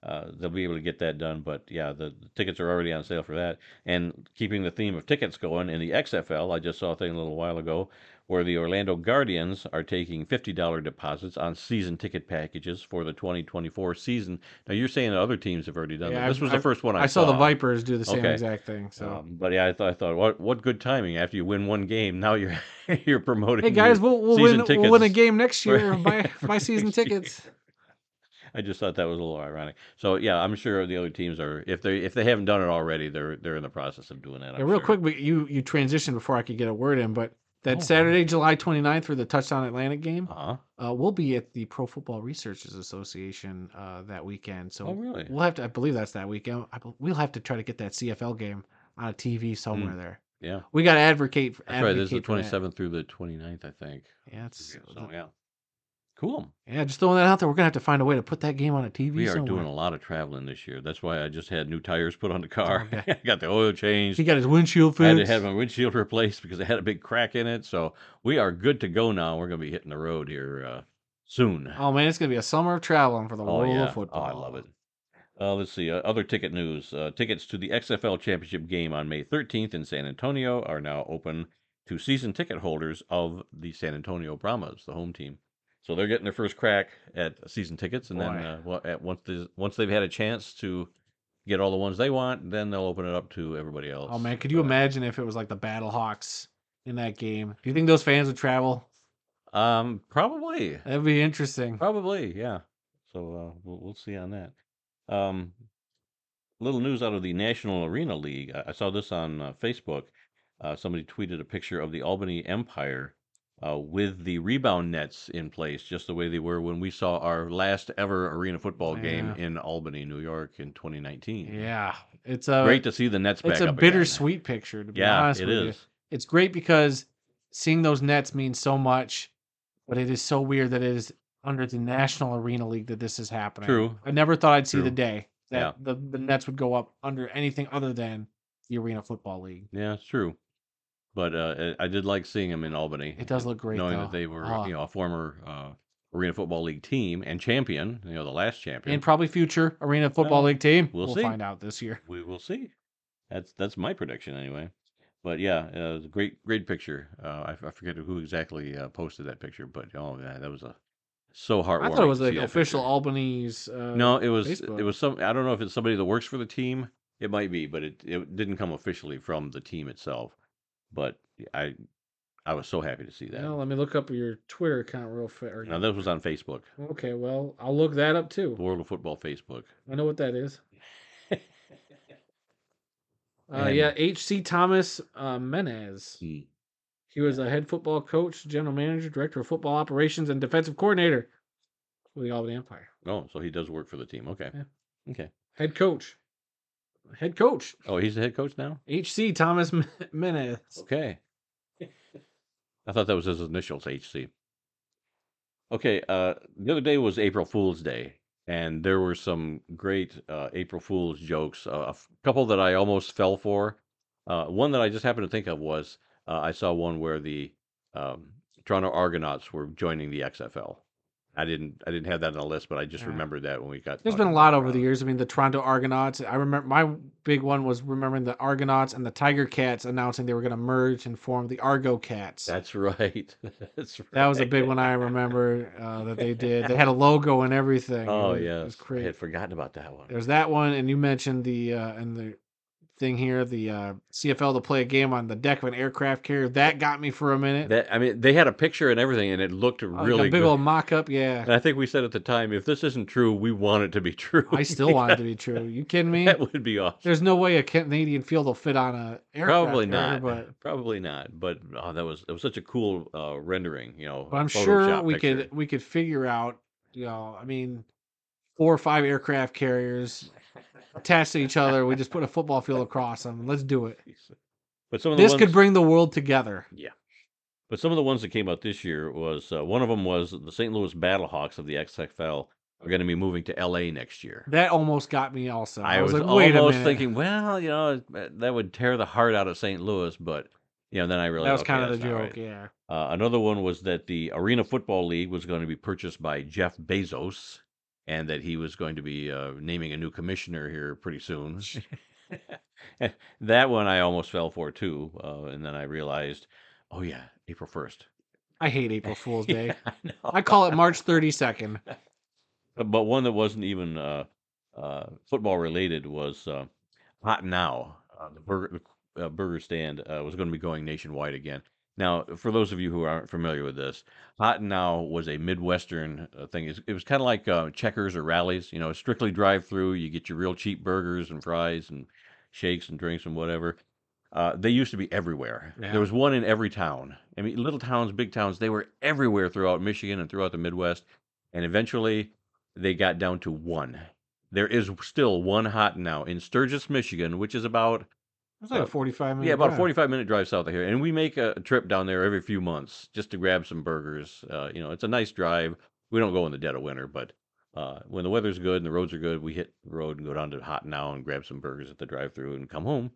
uh, they'll be able to get that done. But yeah, the, the tickets are already on sale for that. And keeping the theme of tickets going in the XFL, I just saw a thing a little while ago where the Orlando Guardians are taking fifty dollar deposits on season ticket packages for the 2024 season. Now you're saying that other teams have already done Yeah, that. This I've- was the I've- first one I, saw. I saw the Vipers do the same Okay. exact thing. So, Um, but yeah, I thought I thought what what good timing after you win one game. Now you're you're promoting. hey guys, we'll, we'll win we'll win a game next year. Buy buy season Next year. tickets. I just thought that was a little ironic. So yeah, I'm sure the other teams are if they if they haven't done it already, they're they're in the process of doing that. Yeah, real sure. quick, but you you transitioned before I could get a word in, but that Oh. Saturday, July 29th for the Touchdown Atlantic game, Uh-huh. uh, we'll be at the Pro Football Researchers Association uh, that weekend. So Oh really? we'll have to, I believe that's that weekend. I, we'll have to try to get that CFL game on a TV somewhere there. Yeah. We got to advocate. Hmm. That's right. This is the advocate for that. 27th through the 29th, I think. Yeah, it's, So yeah. Cool. yeah, just throwing that out there. We're gonna have to find a way to put that game on a TV. We are somewhere. doing a lot of traveling this year. That's why I just had new tires put on the car. Okay. I got the oil changed. He got his windshield fixed. I had to have my windshield replaced because it had a big crack in it. So we are good to go now. We're going to be hitting the road here uh, soon. Oh man, it's gonna be a summer of traveling for the Oh world yeah, of football. oh I love it. Uh, let's see. Uh, other ticket news. Uh, tickets to the XFL Championship game on May 13th in San Antonio are now open to season ticket holders of the San Antonio Brahmas, the home team. So they're getting their first crack at season tickets, and then uh, well, at once they, once they've had a chance to get all the ones they want, then they'll open it up to everybody else. Oh man, could you Uh, imagine if it was like the Battle Hawks in that game? Do you think those fans would travel? Um, probably. That'd be interesting. Probably, yeah. So uh, we'll we'll see on that. Um, little news out of the National Arena League. I, I saw this on uh, Facebook. Uh, somebody tweeted a picture of the Albany Empire uh, with the rebound nets in place, just the way they were when we saw our last ever arena football game in Albany, New York, in 2019. Yeah, it's a great to see the nets back it's a up again. bittersweet picture to be Yeah, honest it with you. It's great because seeing those nets means so much, but it is so weird that it is under the National Arena League that this is happening. True. I never thought I'd see the day that Yeah. the, the nets would go up under anything other than the Arena Football League. Yeah, it's true. But uh, I did like seeing them in Albany. It does look great, knowing though. that they were Ah. you know a former uh, Arena Football League team and champion. You know the last champion. And probably future Arena Football Well, League team. we'll see. find out this year. we will see. That's that's my prediction anyway. But yeah, uh, it was a great great picture. Uh, I, I forget who exactly uh, posted that picture, but oh yeah, that was a so heartwarming. I thought it was to like see that official picture. Albany's. Uh, No, it was Facebook. it was some. I don't know if it's somebody that works for the team. It might be, but it it didn't come officially from the team itself. But I I was so happy to see that. Well, let me look up your Twitter account real fast. Now this was on Facebook, Okay, well, I'll look that up too. World of Football Facebook. I know what that is. Uh, yeah, H.C. Thomas uh, Menas. Hmm. He was a head football coach, general manager, director of football operations, and defensive coordinator for the Albany Empire. Oh, so he does work for the team. Okay. Yeah. Okay. Head coach. Head coach. Oh, he's the head coach now. H.C. Thomas Men- Menas. Okay. I thought that was his initials, HC. Okay. Uh, the other day was April Fool's Day, and there were some great uh, April Fool's jokes. Uh, a f- couple that I almost fell for. Uh, one that I just happened to think of was uh, I saw one where the um, Toronto Argonauts were joining the XFL. I didn't I didn't have that on the list, but I just Yeah. remembered that when we got. There's been a lot over the years. I mean, the Toronto Argonauts. I remember my big one was remembering the Argonauts and the Tiger Cats announcing they were going to merge and form the Argo Cats. That's right. That's right. That was a big one I remember uh, that they did. They had a logo and everything. Oh was- it was I had forgotten about that one. There's that one, and you mentioned the uh, and the thing here, the uh, CFL to play a game on the deck of an aircraft carrier. That got me for a minute. That I mean, they had a picture and everything, and it looked Like really a big good. old mock-up. Yeah, And I think we said at the time, if this isn't true, we want it to be true. I still want it to be true. You kidding me? that would be awesome. There's no way a Canadian field will fit on a aircraft Probably carrier, not. but Probably not. But oh, that was it was such a cool uh, rendering, you know. but I'm sure we picture. could we could figure out. You know, I mean, four or five aircraft carriers attached to each other. We just put a football field across them. Let's do it. But some of the This ones, could bring the world together. Yeah. But some of the ones that came out this year was uh, one of them was the St. Louis Battlehawks of the XFL are going to be moving to LA next year. That almost got me. Also, I, was, like, wait almost thinking, well, you know, that would tear the heart out of St. Louis, but you know, then I realized that was okay, kind of the joke. right. Yeah. Uh, another one was that the Arena Football League was going to be purchased by Jeff Bezos, and that he was going to be uh, naming a new commissioner here pretty soon. that one I almost fell for too, uh, and then I realized, oh yeah, April first. I hate April Fool's Day. Yeah, I know. I call it March 32nd. but one that wasn't even uh, uh, football related was uh, Hot Now. Uh, the burger, uh, burger stand uh, was going to be going nationwide again. Now, for those of you who aren't familiar with this, Hot Now was a Midwestern uh, thing. It's- It was kind of like uh, Checkers or Rallies, you know, strictly drive through. You get your real cheap burgers and fries and shakes and drinks and whatever. Uh, they used to be everywhere. Yeah. There was one in every town. I mean, little towns, big towns, they were everywhere throughout Michigan and throughout the Midwest. And eventually, they got down to one. There is still one Hot 'n Now in Sturgis, Michigan, which is about It's like Uh, a 45 minute. yeah, about a drive. 45 minute drive south of here. And we make a trip down there every few months just to grab some burgers. Uh, you know, it's a nice drive. We don't go in the dead of winter, but uh, when the weather's good and the roads are good, we hit the road and go down to Hot Now and grab some burgers at the drive through and come home.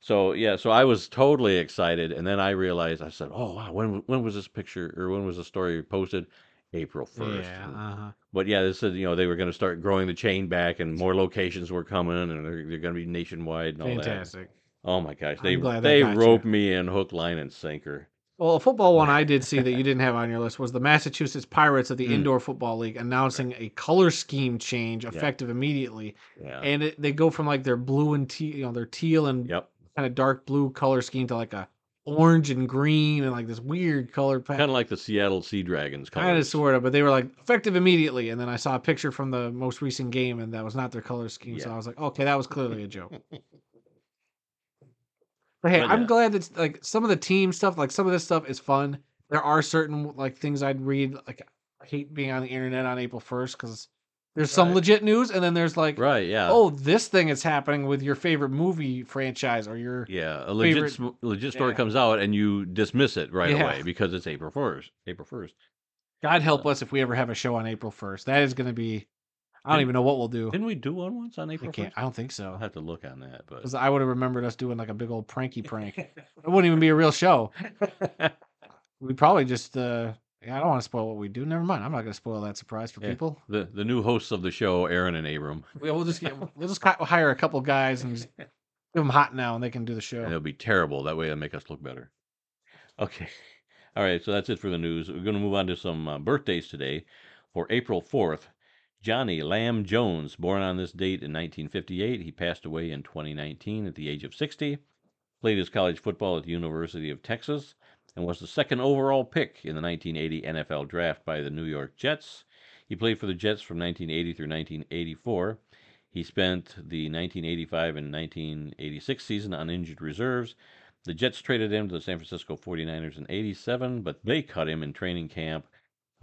So yeah, so I was totally excited, and then I realized I said, "Oh wow, when when was this picture or when was the story posted?" April first. Yeah. Uh-huh. But yeah, this said you know they were going to start growing the chain back, and more locations were coming, and they're, they're going to be nationwide and all that. Fantastic. Oh my gosh, I'm they glad they got you. roped me in hook, line, and sinker. Well, a football one I did see that you didn't have on your list was the Massachusetts Pirates of the Mm. Indoor Football League announcing a color scheme change effective immediately, Yeah. and it, they go from like their blue and teal, you know, their teal and yep. kind of dark blue color scheme to like a orange and green and like this weird color Kind pattern. of like the Seattle Sea Dragons Kind of colors. sort of, but they were like effective immediately, and then I saw a picture from the most recent game, and that was not their color scheme. So Yeah. I was like, okay, that was clearly a joke. But hey, But I'm yeah. glad that like some of the team stuff, like some of this stuff is fun. There are certain like things I'd read. Like I hate being on the internet on April 1st because there's some Right. legit news, and then there's like, Right. Yeah. oh, this thing is happening with your favorite movie franchise or your Yeah. A legit favorite- sm- legit story yeah. comes out, and you dismiss it right Yeah. away because it's April first. April first. God help uh us if we ever have a show on April 1st. That is going to be. I don't Didn't- even know what we'll do. Didn't we do one once on I April can't. I don't think so. I'll so. have to look on that, but Because I would have remembered us doing like a big old pranky prank. It wouldn't even be a real show. We'd probably just. uh yeah, I don't want to spoil what we do. Never mind. I'm not going to spoil that surprise for Yeah. people. the the new hosts of the show, Aaron and Abram, We'll we'll just get, we'll just hi- hire a couple guys and just give them hot now, and they can do the and show. it'll be terrible. That way, it'll make us look better. Okay. All right. So that's it for the news. We're going to move on to some uh, birthdays today. For April 4th, Johnny Lam Jones, born on this date in 1958. He passed away in 2019 at the age of 60. Played his college football at the University of Texas and was the second overall pick in the 1980 NFL draft by the New York Jets. He played for the Jets from 1980 through 1984. He spent the 1985 and 1986 season on injured reserves. The Jets traded him to the San Francisco 49ers in 87, but they cut him in training camp.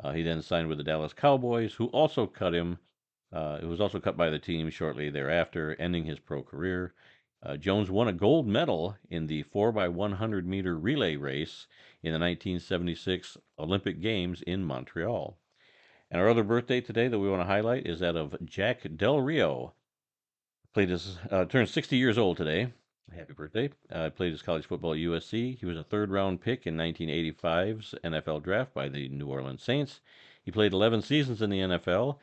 Uh, he then signed with the Dallas Cowboys, who also cut him. Uh, it was also cut by the team shortly thereafter, ending his pro career. Uh, Jones won a gold medal in the 4x100 meter relay race in the 1976 Olympic Games in Montreal. And our other birthday today that we want to highlight is that of Jack Del Rio. Played his uh, turned 60 years old today. Happy birthday! Uh, played his college football at USC. He was a third round pick in 1985's NFL draft by the New Orleans Saints. He played 11 seasons in the NFL.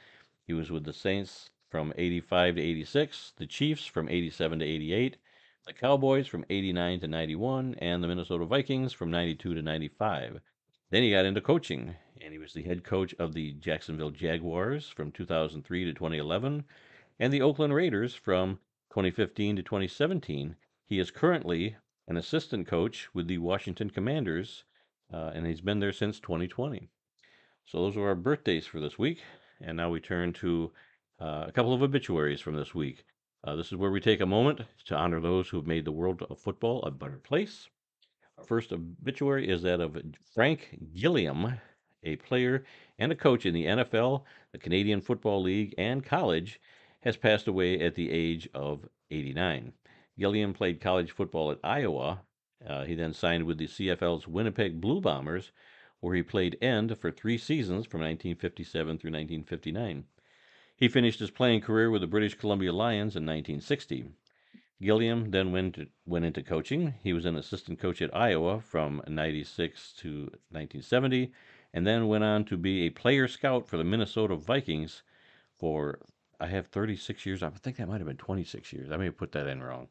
He was with the Saints from 85 to 86, the Chiefs from 87 to 88, the Cowboys from 89 to 91, and the Minnesota Vikings from 92 to 95. Then he got into coaching, and he was the head coach of the Jacksonville Jaguars from 2003 to 2011 and the Oakland Raiders from 2015 to 2017. He is currently an assistant coach with the Washington Commanders, uh, and he's been there since 2020. So those are our birthdays for this week. And now we turn to uh, a couple of obituaries from this week. Uh, this is where we take a moment to honor those who have made the world of football a better place. Our first obituary is that of Frank Gilliam, a player and a coach in the NFL, the Canadian Football League, and college, has passed away at the age of 89. Gilliam played college football at Iowa. Uh, he then signed with the CFL's Winnipeg Blue Bombers, where he played end for three seasons from 1957 through 1959. He finished his playing career with the British Columbia Lions in 1960. Gilliam then went, to, went into coaching. He was an assistant coach at Iowa from 96 to 1970, and then went on to be a player scout for the Minnesota Vikings for, I have 36 years. I think that might have been 26 years. I may have put that in wrong.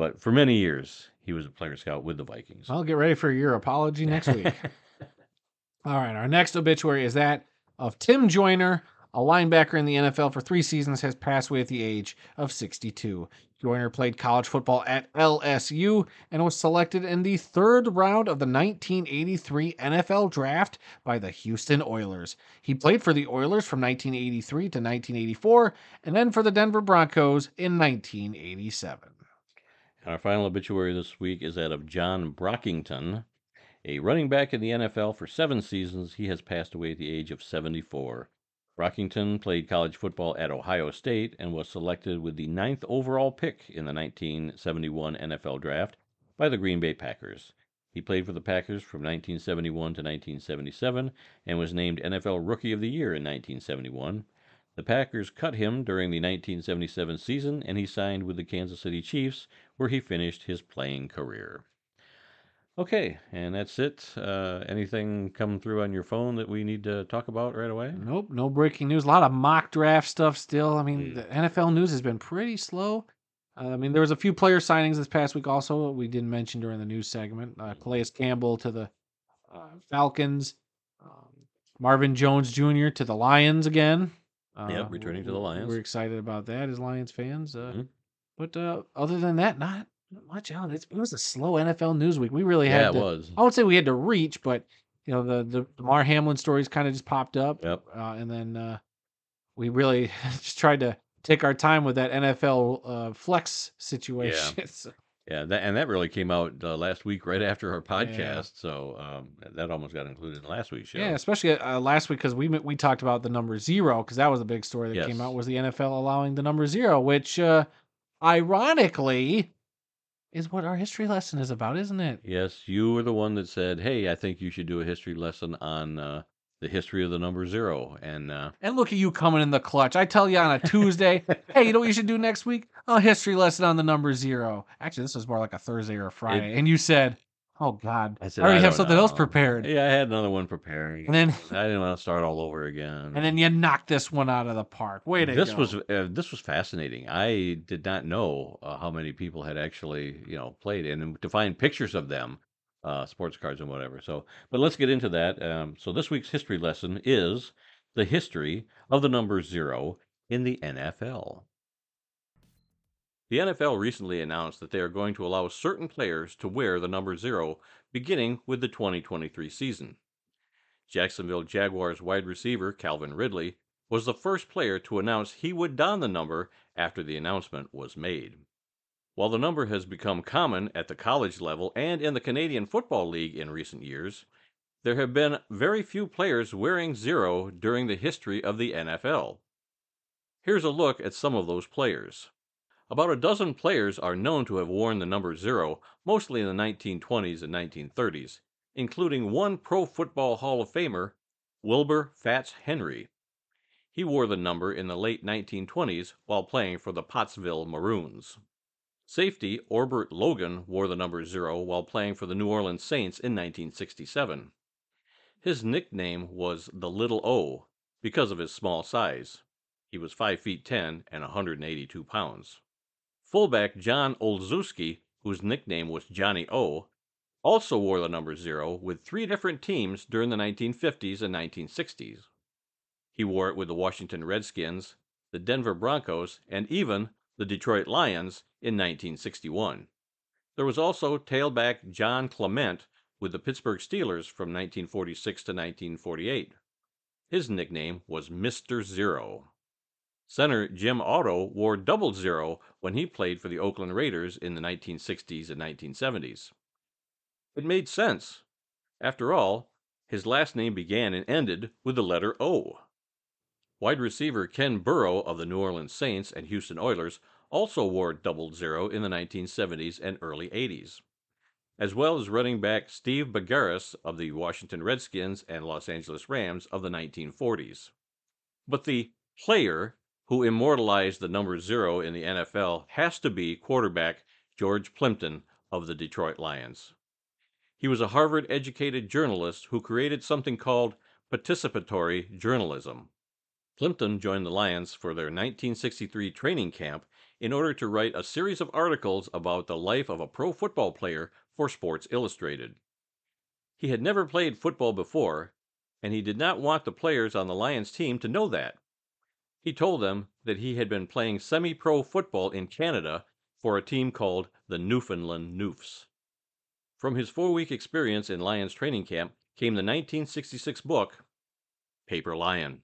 But for many years, he was a player scout with the Vikings. I'll get ready for your apology next week. All right, our next obituary is that of Tim Joyner, a linebacker in the NFL for three seasons, has passed away at the age of 62. Joyner played college football at LSU and was selected in the third round of the 1983 NFL draft by the Houston Oilers. He played for the Oilers from 1983 to 1984 and then for the Denver Broncos in 1987. Our final obituary this week is that of John Brockington, a running back in the NFL for seven seasons. He has passed away at the age of 74. Brockington played college football at Ohio State and was selected with the ninth overall pick in the 1971 NFL Draft by the Green Bay Packers. He played for the Packers from 1971 to 1977 and was named NFL Rookie of the Year in 1971. The Packers cut him during the 1977 season and he signed with the Kansas City Chiefs, where he finished his playing career. Okay, and that's it. Uh, anything come through on your phone that we need to talk about right away? Nope, no breaking news. A lot of mock draft stuff still. I mean, Mm. the NFL news has been pretty slow. Uh, I mean, there was a few player signings this past week. Also, we didn't mention during the news segment. Uh, Calais Campbell to the uh, Falcons, um, Marvin Jones Jr. to the Lions again. Yep, Uh, returning to the Lions. We're excited about that as Lions fans. Uh, Mhm. But uh, other than that, not, not much out. It's, it was a slow NFL news week. We really Yeah, had it to, was. I would say we had to reach, but you know the the, Mar Hamlin stories kind of just popped up, Yep. uh, and then uh, we really just tried to take our time with that NFL uh, flex situation. So, Yeah, that, and that really came out uh, last week, right after our podcast. So um, that almost got included in last week's show. yeah, especially uh, last week because we we talked about the number zero because that was a big story that came out was the NFL allowing the number zero, which uh, ironically is what our history lesson is about, isn't it? Yes, you were the one that said, "Hey, I think you should do a history lesson on uh, the history of the number zero. And uh, And look at you coming in the clutch. I tell you on a Tuesday, hey, you know what you should do next week? A history lesson on the number zero. Actually, this was more like a Thursday or a Friday. and you said, oh, God, I, I already "I have something else prepared. yeah, I had another one preparing. And then I didn't want to start all over again. and then you knocked this one out of the park. Way to this go. was uh, this was fascinating. I did not know uh, how many people had actually you know played and to find pictures of them, uh, sports cards and whatever. So, but let's get into that. Um, so this week's history lesson is the history of the number zero in the NFL. The NFL recently announced that they are going to allow certain players to wear the number zero beginning with the 2023 season. Jacksonville Jaguars wide receiver Calvin Ridley was the first player to announce he would don the number after the announcement was made. While the number has become common at the college level and in the Canadian Football League in recent years, there have been very few players wearing zero during the history of the NFL. Here's a look at some of those players. About a dozen players are known to have worn the number zero, mostly in the 1920s and 1930s, including one Pro Football Hall of Famer, Wilbur Fats Henry. He wore the number in the late 1920s while playing for the Pottsville Maroons. Safety Obert Logan wore the number zero while playing for the New Orleans Saints in 1967. His nickname was the Little O because of his small size. He was 5 feet 10 and 182 pounds. Fullback John Olszewski, whose nickname was Johnny O, also wore the number zero with three different teams during the 1950s and 1960s. He wore it with the Washington Redskins, the Denver Broncos, and even the Detroit Lions in 1961. There was also tailback John Clement with the Pittsburgh Steelers from 1946 to 1948. His nickname was Mr. Zero. Center Jim Otto wore double zero when he played for the Oakland Raiders in the 1960s and 1970s. It made sense. After all, his last name began and ended with the letter O. Wide receiver Ken Burrough of the New Orleans Saints and Houston Oilers also wore double zero in the 1970s and early 80s, as well as running back Steve Bagarus of the Washington Redskins and Los Angeles Rams of the 1940s. But the player who immortalized the number zero in the NFL has to be quarterback George Plimpton of the Detroit Lions. He was a Harvard educated journalist who created something called participatory journalism. Plimpton joined the Lions for their 1963 training camp in order to write a series of articles about the life of a pro football player for Sports Illustrated. He had never played football before, and he did not want the players on the Lions team to know that. He told them that he had been playing semi pro football in Canada for a team called the Newfoundland Newfs. From his four week experience in Lions training camp came the 1966 book, Paper Lion.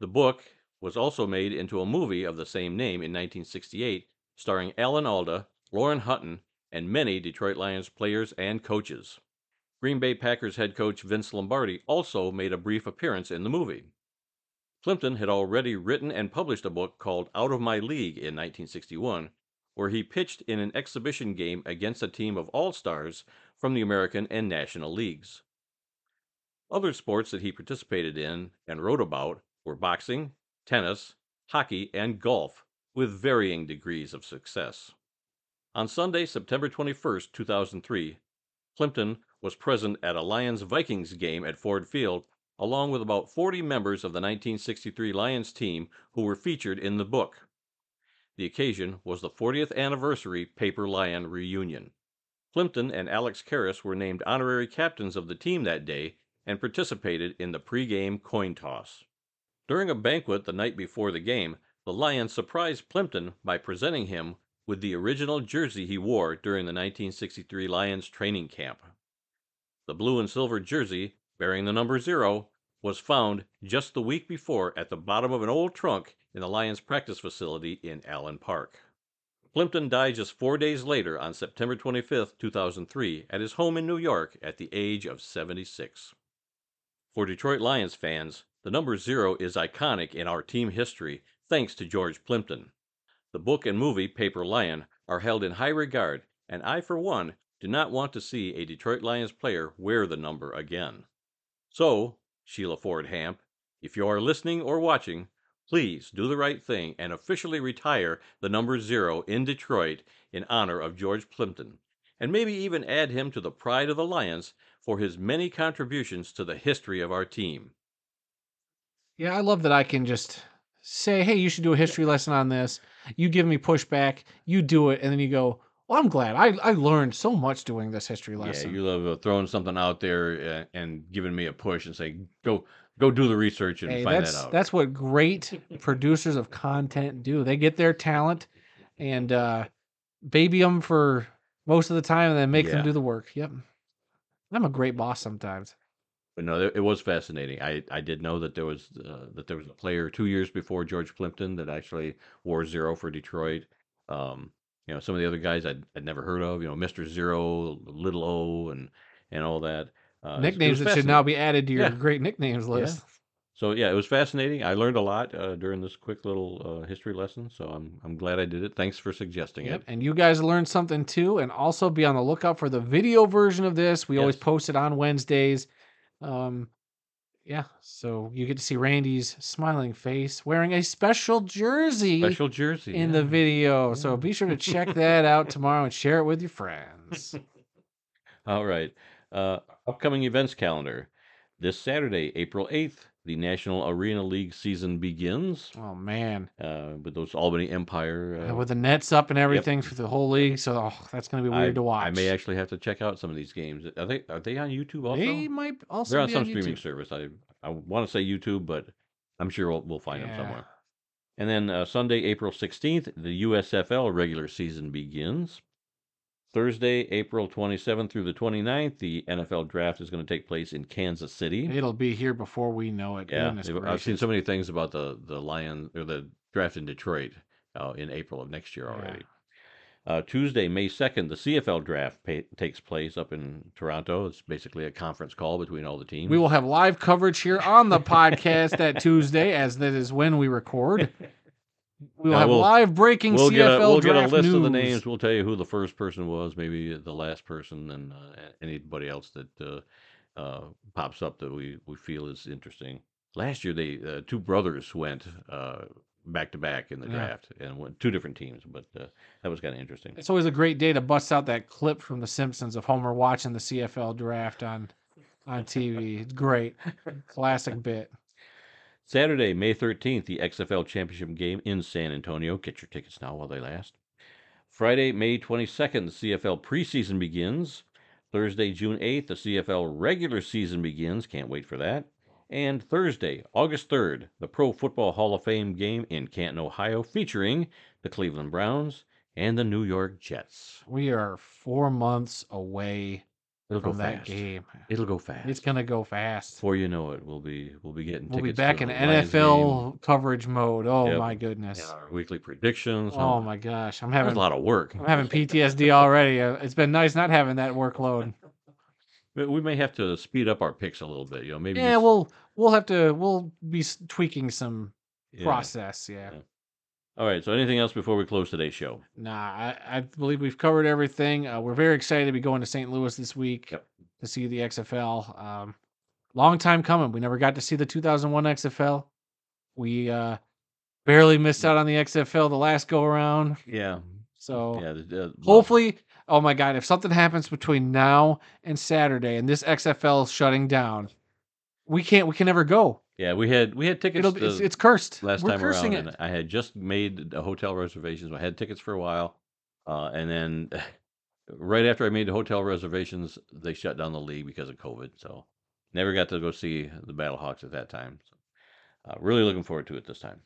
The book was also made into a movie of the same name in 1968, starring Alan Alda, Lauren Hutton, and many Detroit Lions players and coaches. Green Bay Packers head coach Vince Lombardi also made a brief appearance in the movie. Plimpton had already written and published a book called Out of My League in 1961, where he pitched in an exhibition game against a team of All Stars from the American and National Leagues. Other sports that he participated in and wrote about were boxing, tennis, hockey, and golf, with varying degrees of success. On Sunday, September 21, 2003, Plimpton was present at a Lions Vikings game at Ford Field, along with about 40 members of the 1963 Lions team who were featured in the book. The occasion was the 40th anniversary Paper Lion reunion. Plimpton and Alex Karras were named honorary captains of the team that day and participated in the pregame coin toss. During a banquet the night before the game, the Lions surprised Plimpton by presenting him with the original jersey he wore during the 1963 Lions training camp. The blue and silver jersey, bearing the number zero, was found just the week before at the bottom of an old trunk in the Lions practice facility in Allen Park. Plimpton died just four days later on September 25, 2003, at his home in New York at the age of 76. For Detroit Lions fans, the number zero is iconic in our team history thanks to George Plimpton. The book and movie Paper Lion are held in high regard, and I, for one, do not want to see a Detroit Lions player wear the number again. So, Sheila Ford Hamp, if you are listening or watching, please do the right thing and officially retire the number zero in Detroit in honor of George Plimpton, and maybe even add him to the pride of the Lions for his many contributions to the history of our team. Yeah, I love that I can just say, "Hey, you should do a history lesson on this." You give me pushback, you do it, and then you go, "Well, I'm glad. I I learned so much doing this history lesson." Yeah, you love uh, throwing something out there uh, and giving me a push and say, "Go, go, do the research and Hey, find that's that out." that's what great producers of content do. They get their talent and uh, baby them for most of the time, and then make Yeah. them do the work. Yep, I'm a great boss sometimes. But no, it, it was fascinating. I, I did know that there was uh, that there was a player two years before George Plimpton that actually wore zero for Detroit. Um, you know, some of the other guys I'd, I'd never heard of. You know, Mister Zero, Little O, and and all that. Uh, it was- it nicknames that should now be added to your Yeah. great nicknames list. So yeah, it was fascinating. I learned a lot uh, during this quick little uh, history lesson. So I'm I'm glad I did it. Thanks for suggesting Yep. it. And you guys learned something too. And also be on the lookout for the video version of this. We always post it on Wednesdays. Um, Yeah, so you get to see Randy's smiling face wearing a special jersey Special jersey in the yeah. video. So be sure to check that out tomorrow and share it with your friends. All right. Uh, upcoming events calendar. This Saturday, April 8th, the National Arena League season begins Oh man, uh, with those Albany Empire. Uh, Uh, with the nets up and everything for the whole league. So oh, that's going to be weird I, to watch. I may actually have to check out some of these games. Are they are they on YouTube also? They might also They're on some on streaming service. I I want to say YouTube, but I'm sure we'll, we'll find them somewhere. And then uh, Sunday, April 16th, the USFL regular season begins. Thursday, April 27th through the 29th, the NFL draft is going to take place in Kansas City. It'll be here before we know it. Yeah, I've seen so many things about the the Lion or the draft in Detroit uh, in April of next year Yeah. already. Uh, Tuesday, May second, the CFL draft pa takes place up in Toronto. It's basically a conference call between all the teams. We will have live coverage here on the podcast that Tuesday, as that is when we record. We will Yeah, have we'll- live breaking We'll CFL get a, we'll get a list news. of the names. We'll tell you who the first person was, maybe the last person, and uh, anybody else that uh, uh, pops up that we, we feel is interesting. Last year, they uh, two brothers went uh, back to back in the Yeah. draft and went two different teams, but uh, that was kind of interesting. It's always a great day to bust out that clip from The Simpsons of Homer watching the CFL draft on on TV. It's great, classic bit. Saturday, May 13th, the XFL Championship game in San Antonio. Get your tickets now while they last. Friday, May 22nd, the CFL preseason begins. Thursday, June 8th, the CFL regular season begins. Can't wait for that. And Thursday, August 3rd, the Pro Football Hall of Fame game in Canton, Ohio, featuring the Cleveland Browns and the New York Jets. We are four months away It'll go that fast. game. It'll go fast. It's gonna go fast. Before you know it, we'll be we'll be getting We'll be tickets to back in the Lions NFL coverage mode. Oh Yep. my goodness. and our weekly predictions. Oh my gosh, I'm That's having a lot of work. I'm having PTSD already. Uh, It's been nice not having that workload. But we may have to speed up our picks a little bit. You know, maybe. Yeah, just- we'll we'll have to we'll be s- tweaking some yeah. process. Yeah. Yeah. All right. So, anything else before we close today's show? Nah, I, I believe we've covered everything. Uh, we're very excited to be going to St. Louis this week Yep. to see the XFL. Um, long time coming. We never got to see the 2001 XFL. We uh, barely missed out on the XFL the last go around. Yeah. So Yeah. uh, hopefully, oh my God, if something happens between now and Saturday and this XFL is shutting down, we can't. We can never go. Yeah, we had we had tickets it's, it's cursed. last We're time around, it. and I had just made a hotel reservations. I had tickets for a while, uh, and then right after I made the hotel reservations, they shut down the league because of COVID. So never got to go see the Battlehawks at that time. So, uh, really looking forward to it this time.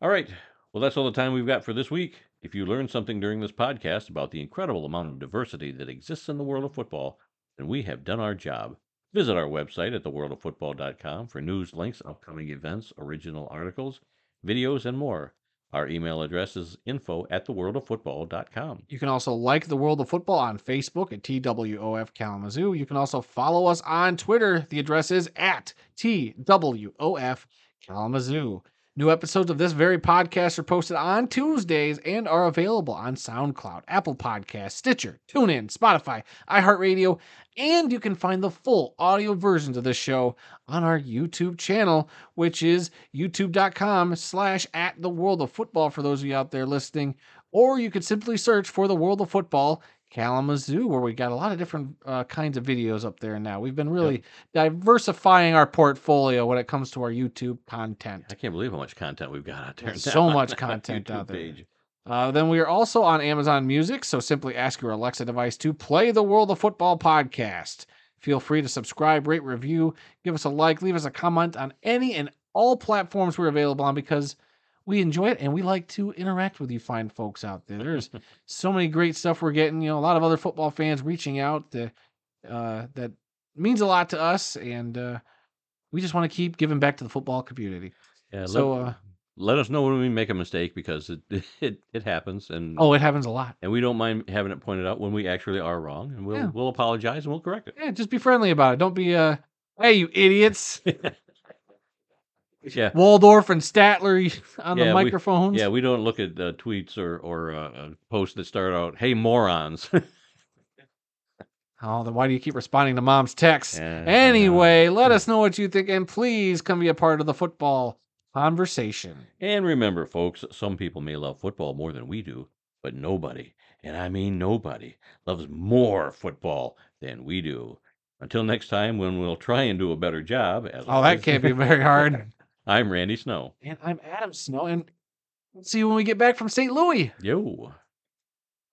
All right. Well, that's all the time we've got for this week. If you learned something during this podcast about the incredible amount of diversity that exists in the world of football, then we have done our job. Visit our website at theworldoffootball.com for news, links, upcoming events, original articles, videos, and more. Our email address is info at theworldoffootball.com. You can also like the World of Football on Facebook at TWOF Kalamazoo. You can also follow us on Twitter. The address is at TWOF Kalamazoo. New episodes of this very podcast are posted on Tuesdays and are available on SoundCloud, Apple Podcasts, Stitcher, TuneIn, Spotify, iHeartRadio, and you can find the full audio versions of this show on our YouTube channel, which is youtube.com slash at the world of football for those of you out there listening or you could simply search for the World of Football Kalamazoo, where we got a lot of different uh, kinds of videos up there now. We've been really diversifying our portfolio when it comes to our YouTube content. I can't believe how much content we've got out there. So much content out there. page. Uh, then we are also on Amazon Music, so simply ask your Alexa device to play the World of Football podcast. Feel free to subscribe, rate, review, give us a like, leave us a comment on any and all platforms we're available on because we enjoy it and we like to interact with you fine folks out there. There's so many great stuff we're getting. You know, a lot of other football fans reaching out to, uh, that means a lot to us, and uh, we just want to keep giving back to the football community. Yeah, So, let, uh, let us know when we make a mistake because it it, it happens, and Oh, it happens a lot. and we don't mind having it pointed out when we actually are wrong, and we'll Yeah. we'll apologize and we'll correct it. Yeah, just be friendly about it. Don't be uh hey you idiots. Yeah, Waldorf and Statler on Yeah, the we- microphones. yeah, we don't look at uh, tweets or or uh, uh, posts that start out "Hey morons." Oh, then why do you keep responding to mom's texts? Yeah. Anyway, let us know what you think and please come be a part of the football conversation. And remember, folks, some people may love football more than we do, but nobody, and I mean nobody, loves more football than we do. Until next time, when we'll try and do a better job. Oh, that can't be very hard. I'm Randy Snow. And I'm Adam Snow, and we'll see you when we get back from St. Louis. Yo,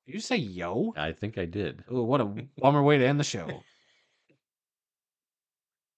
Did you say yo? I think I did. Oh, what a bummer way to end the show.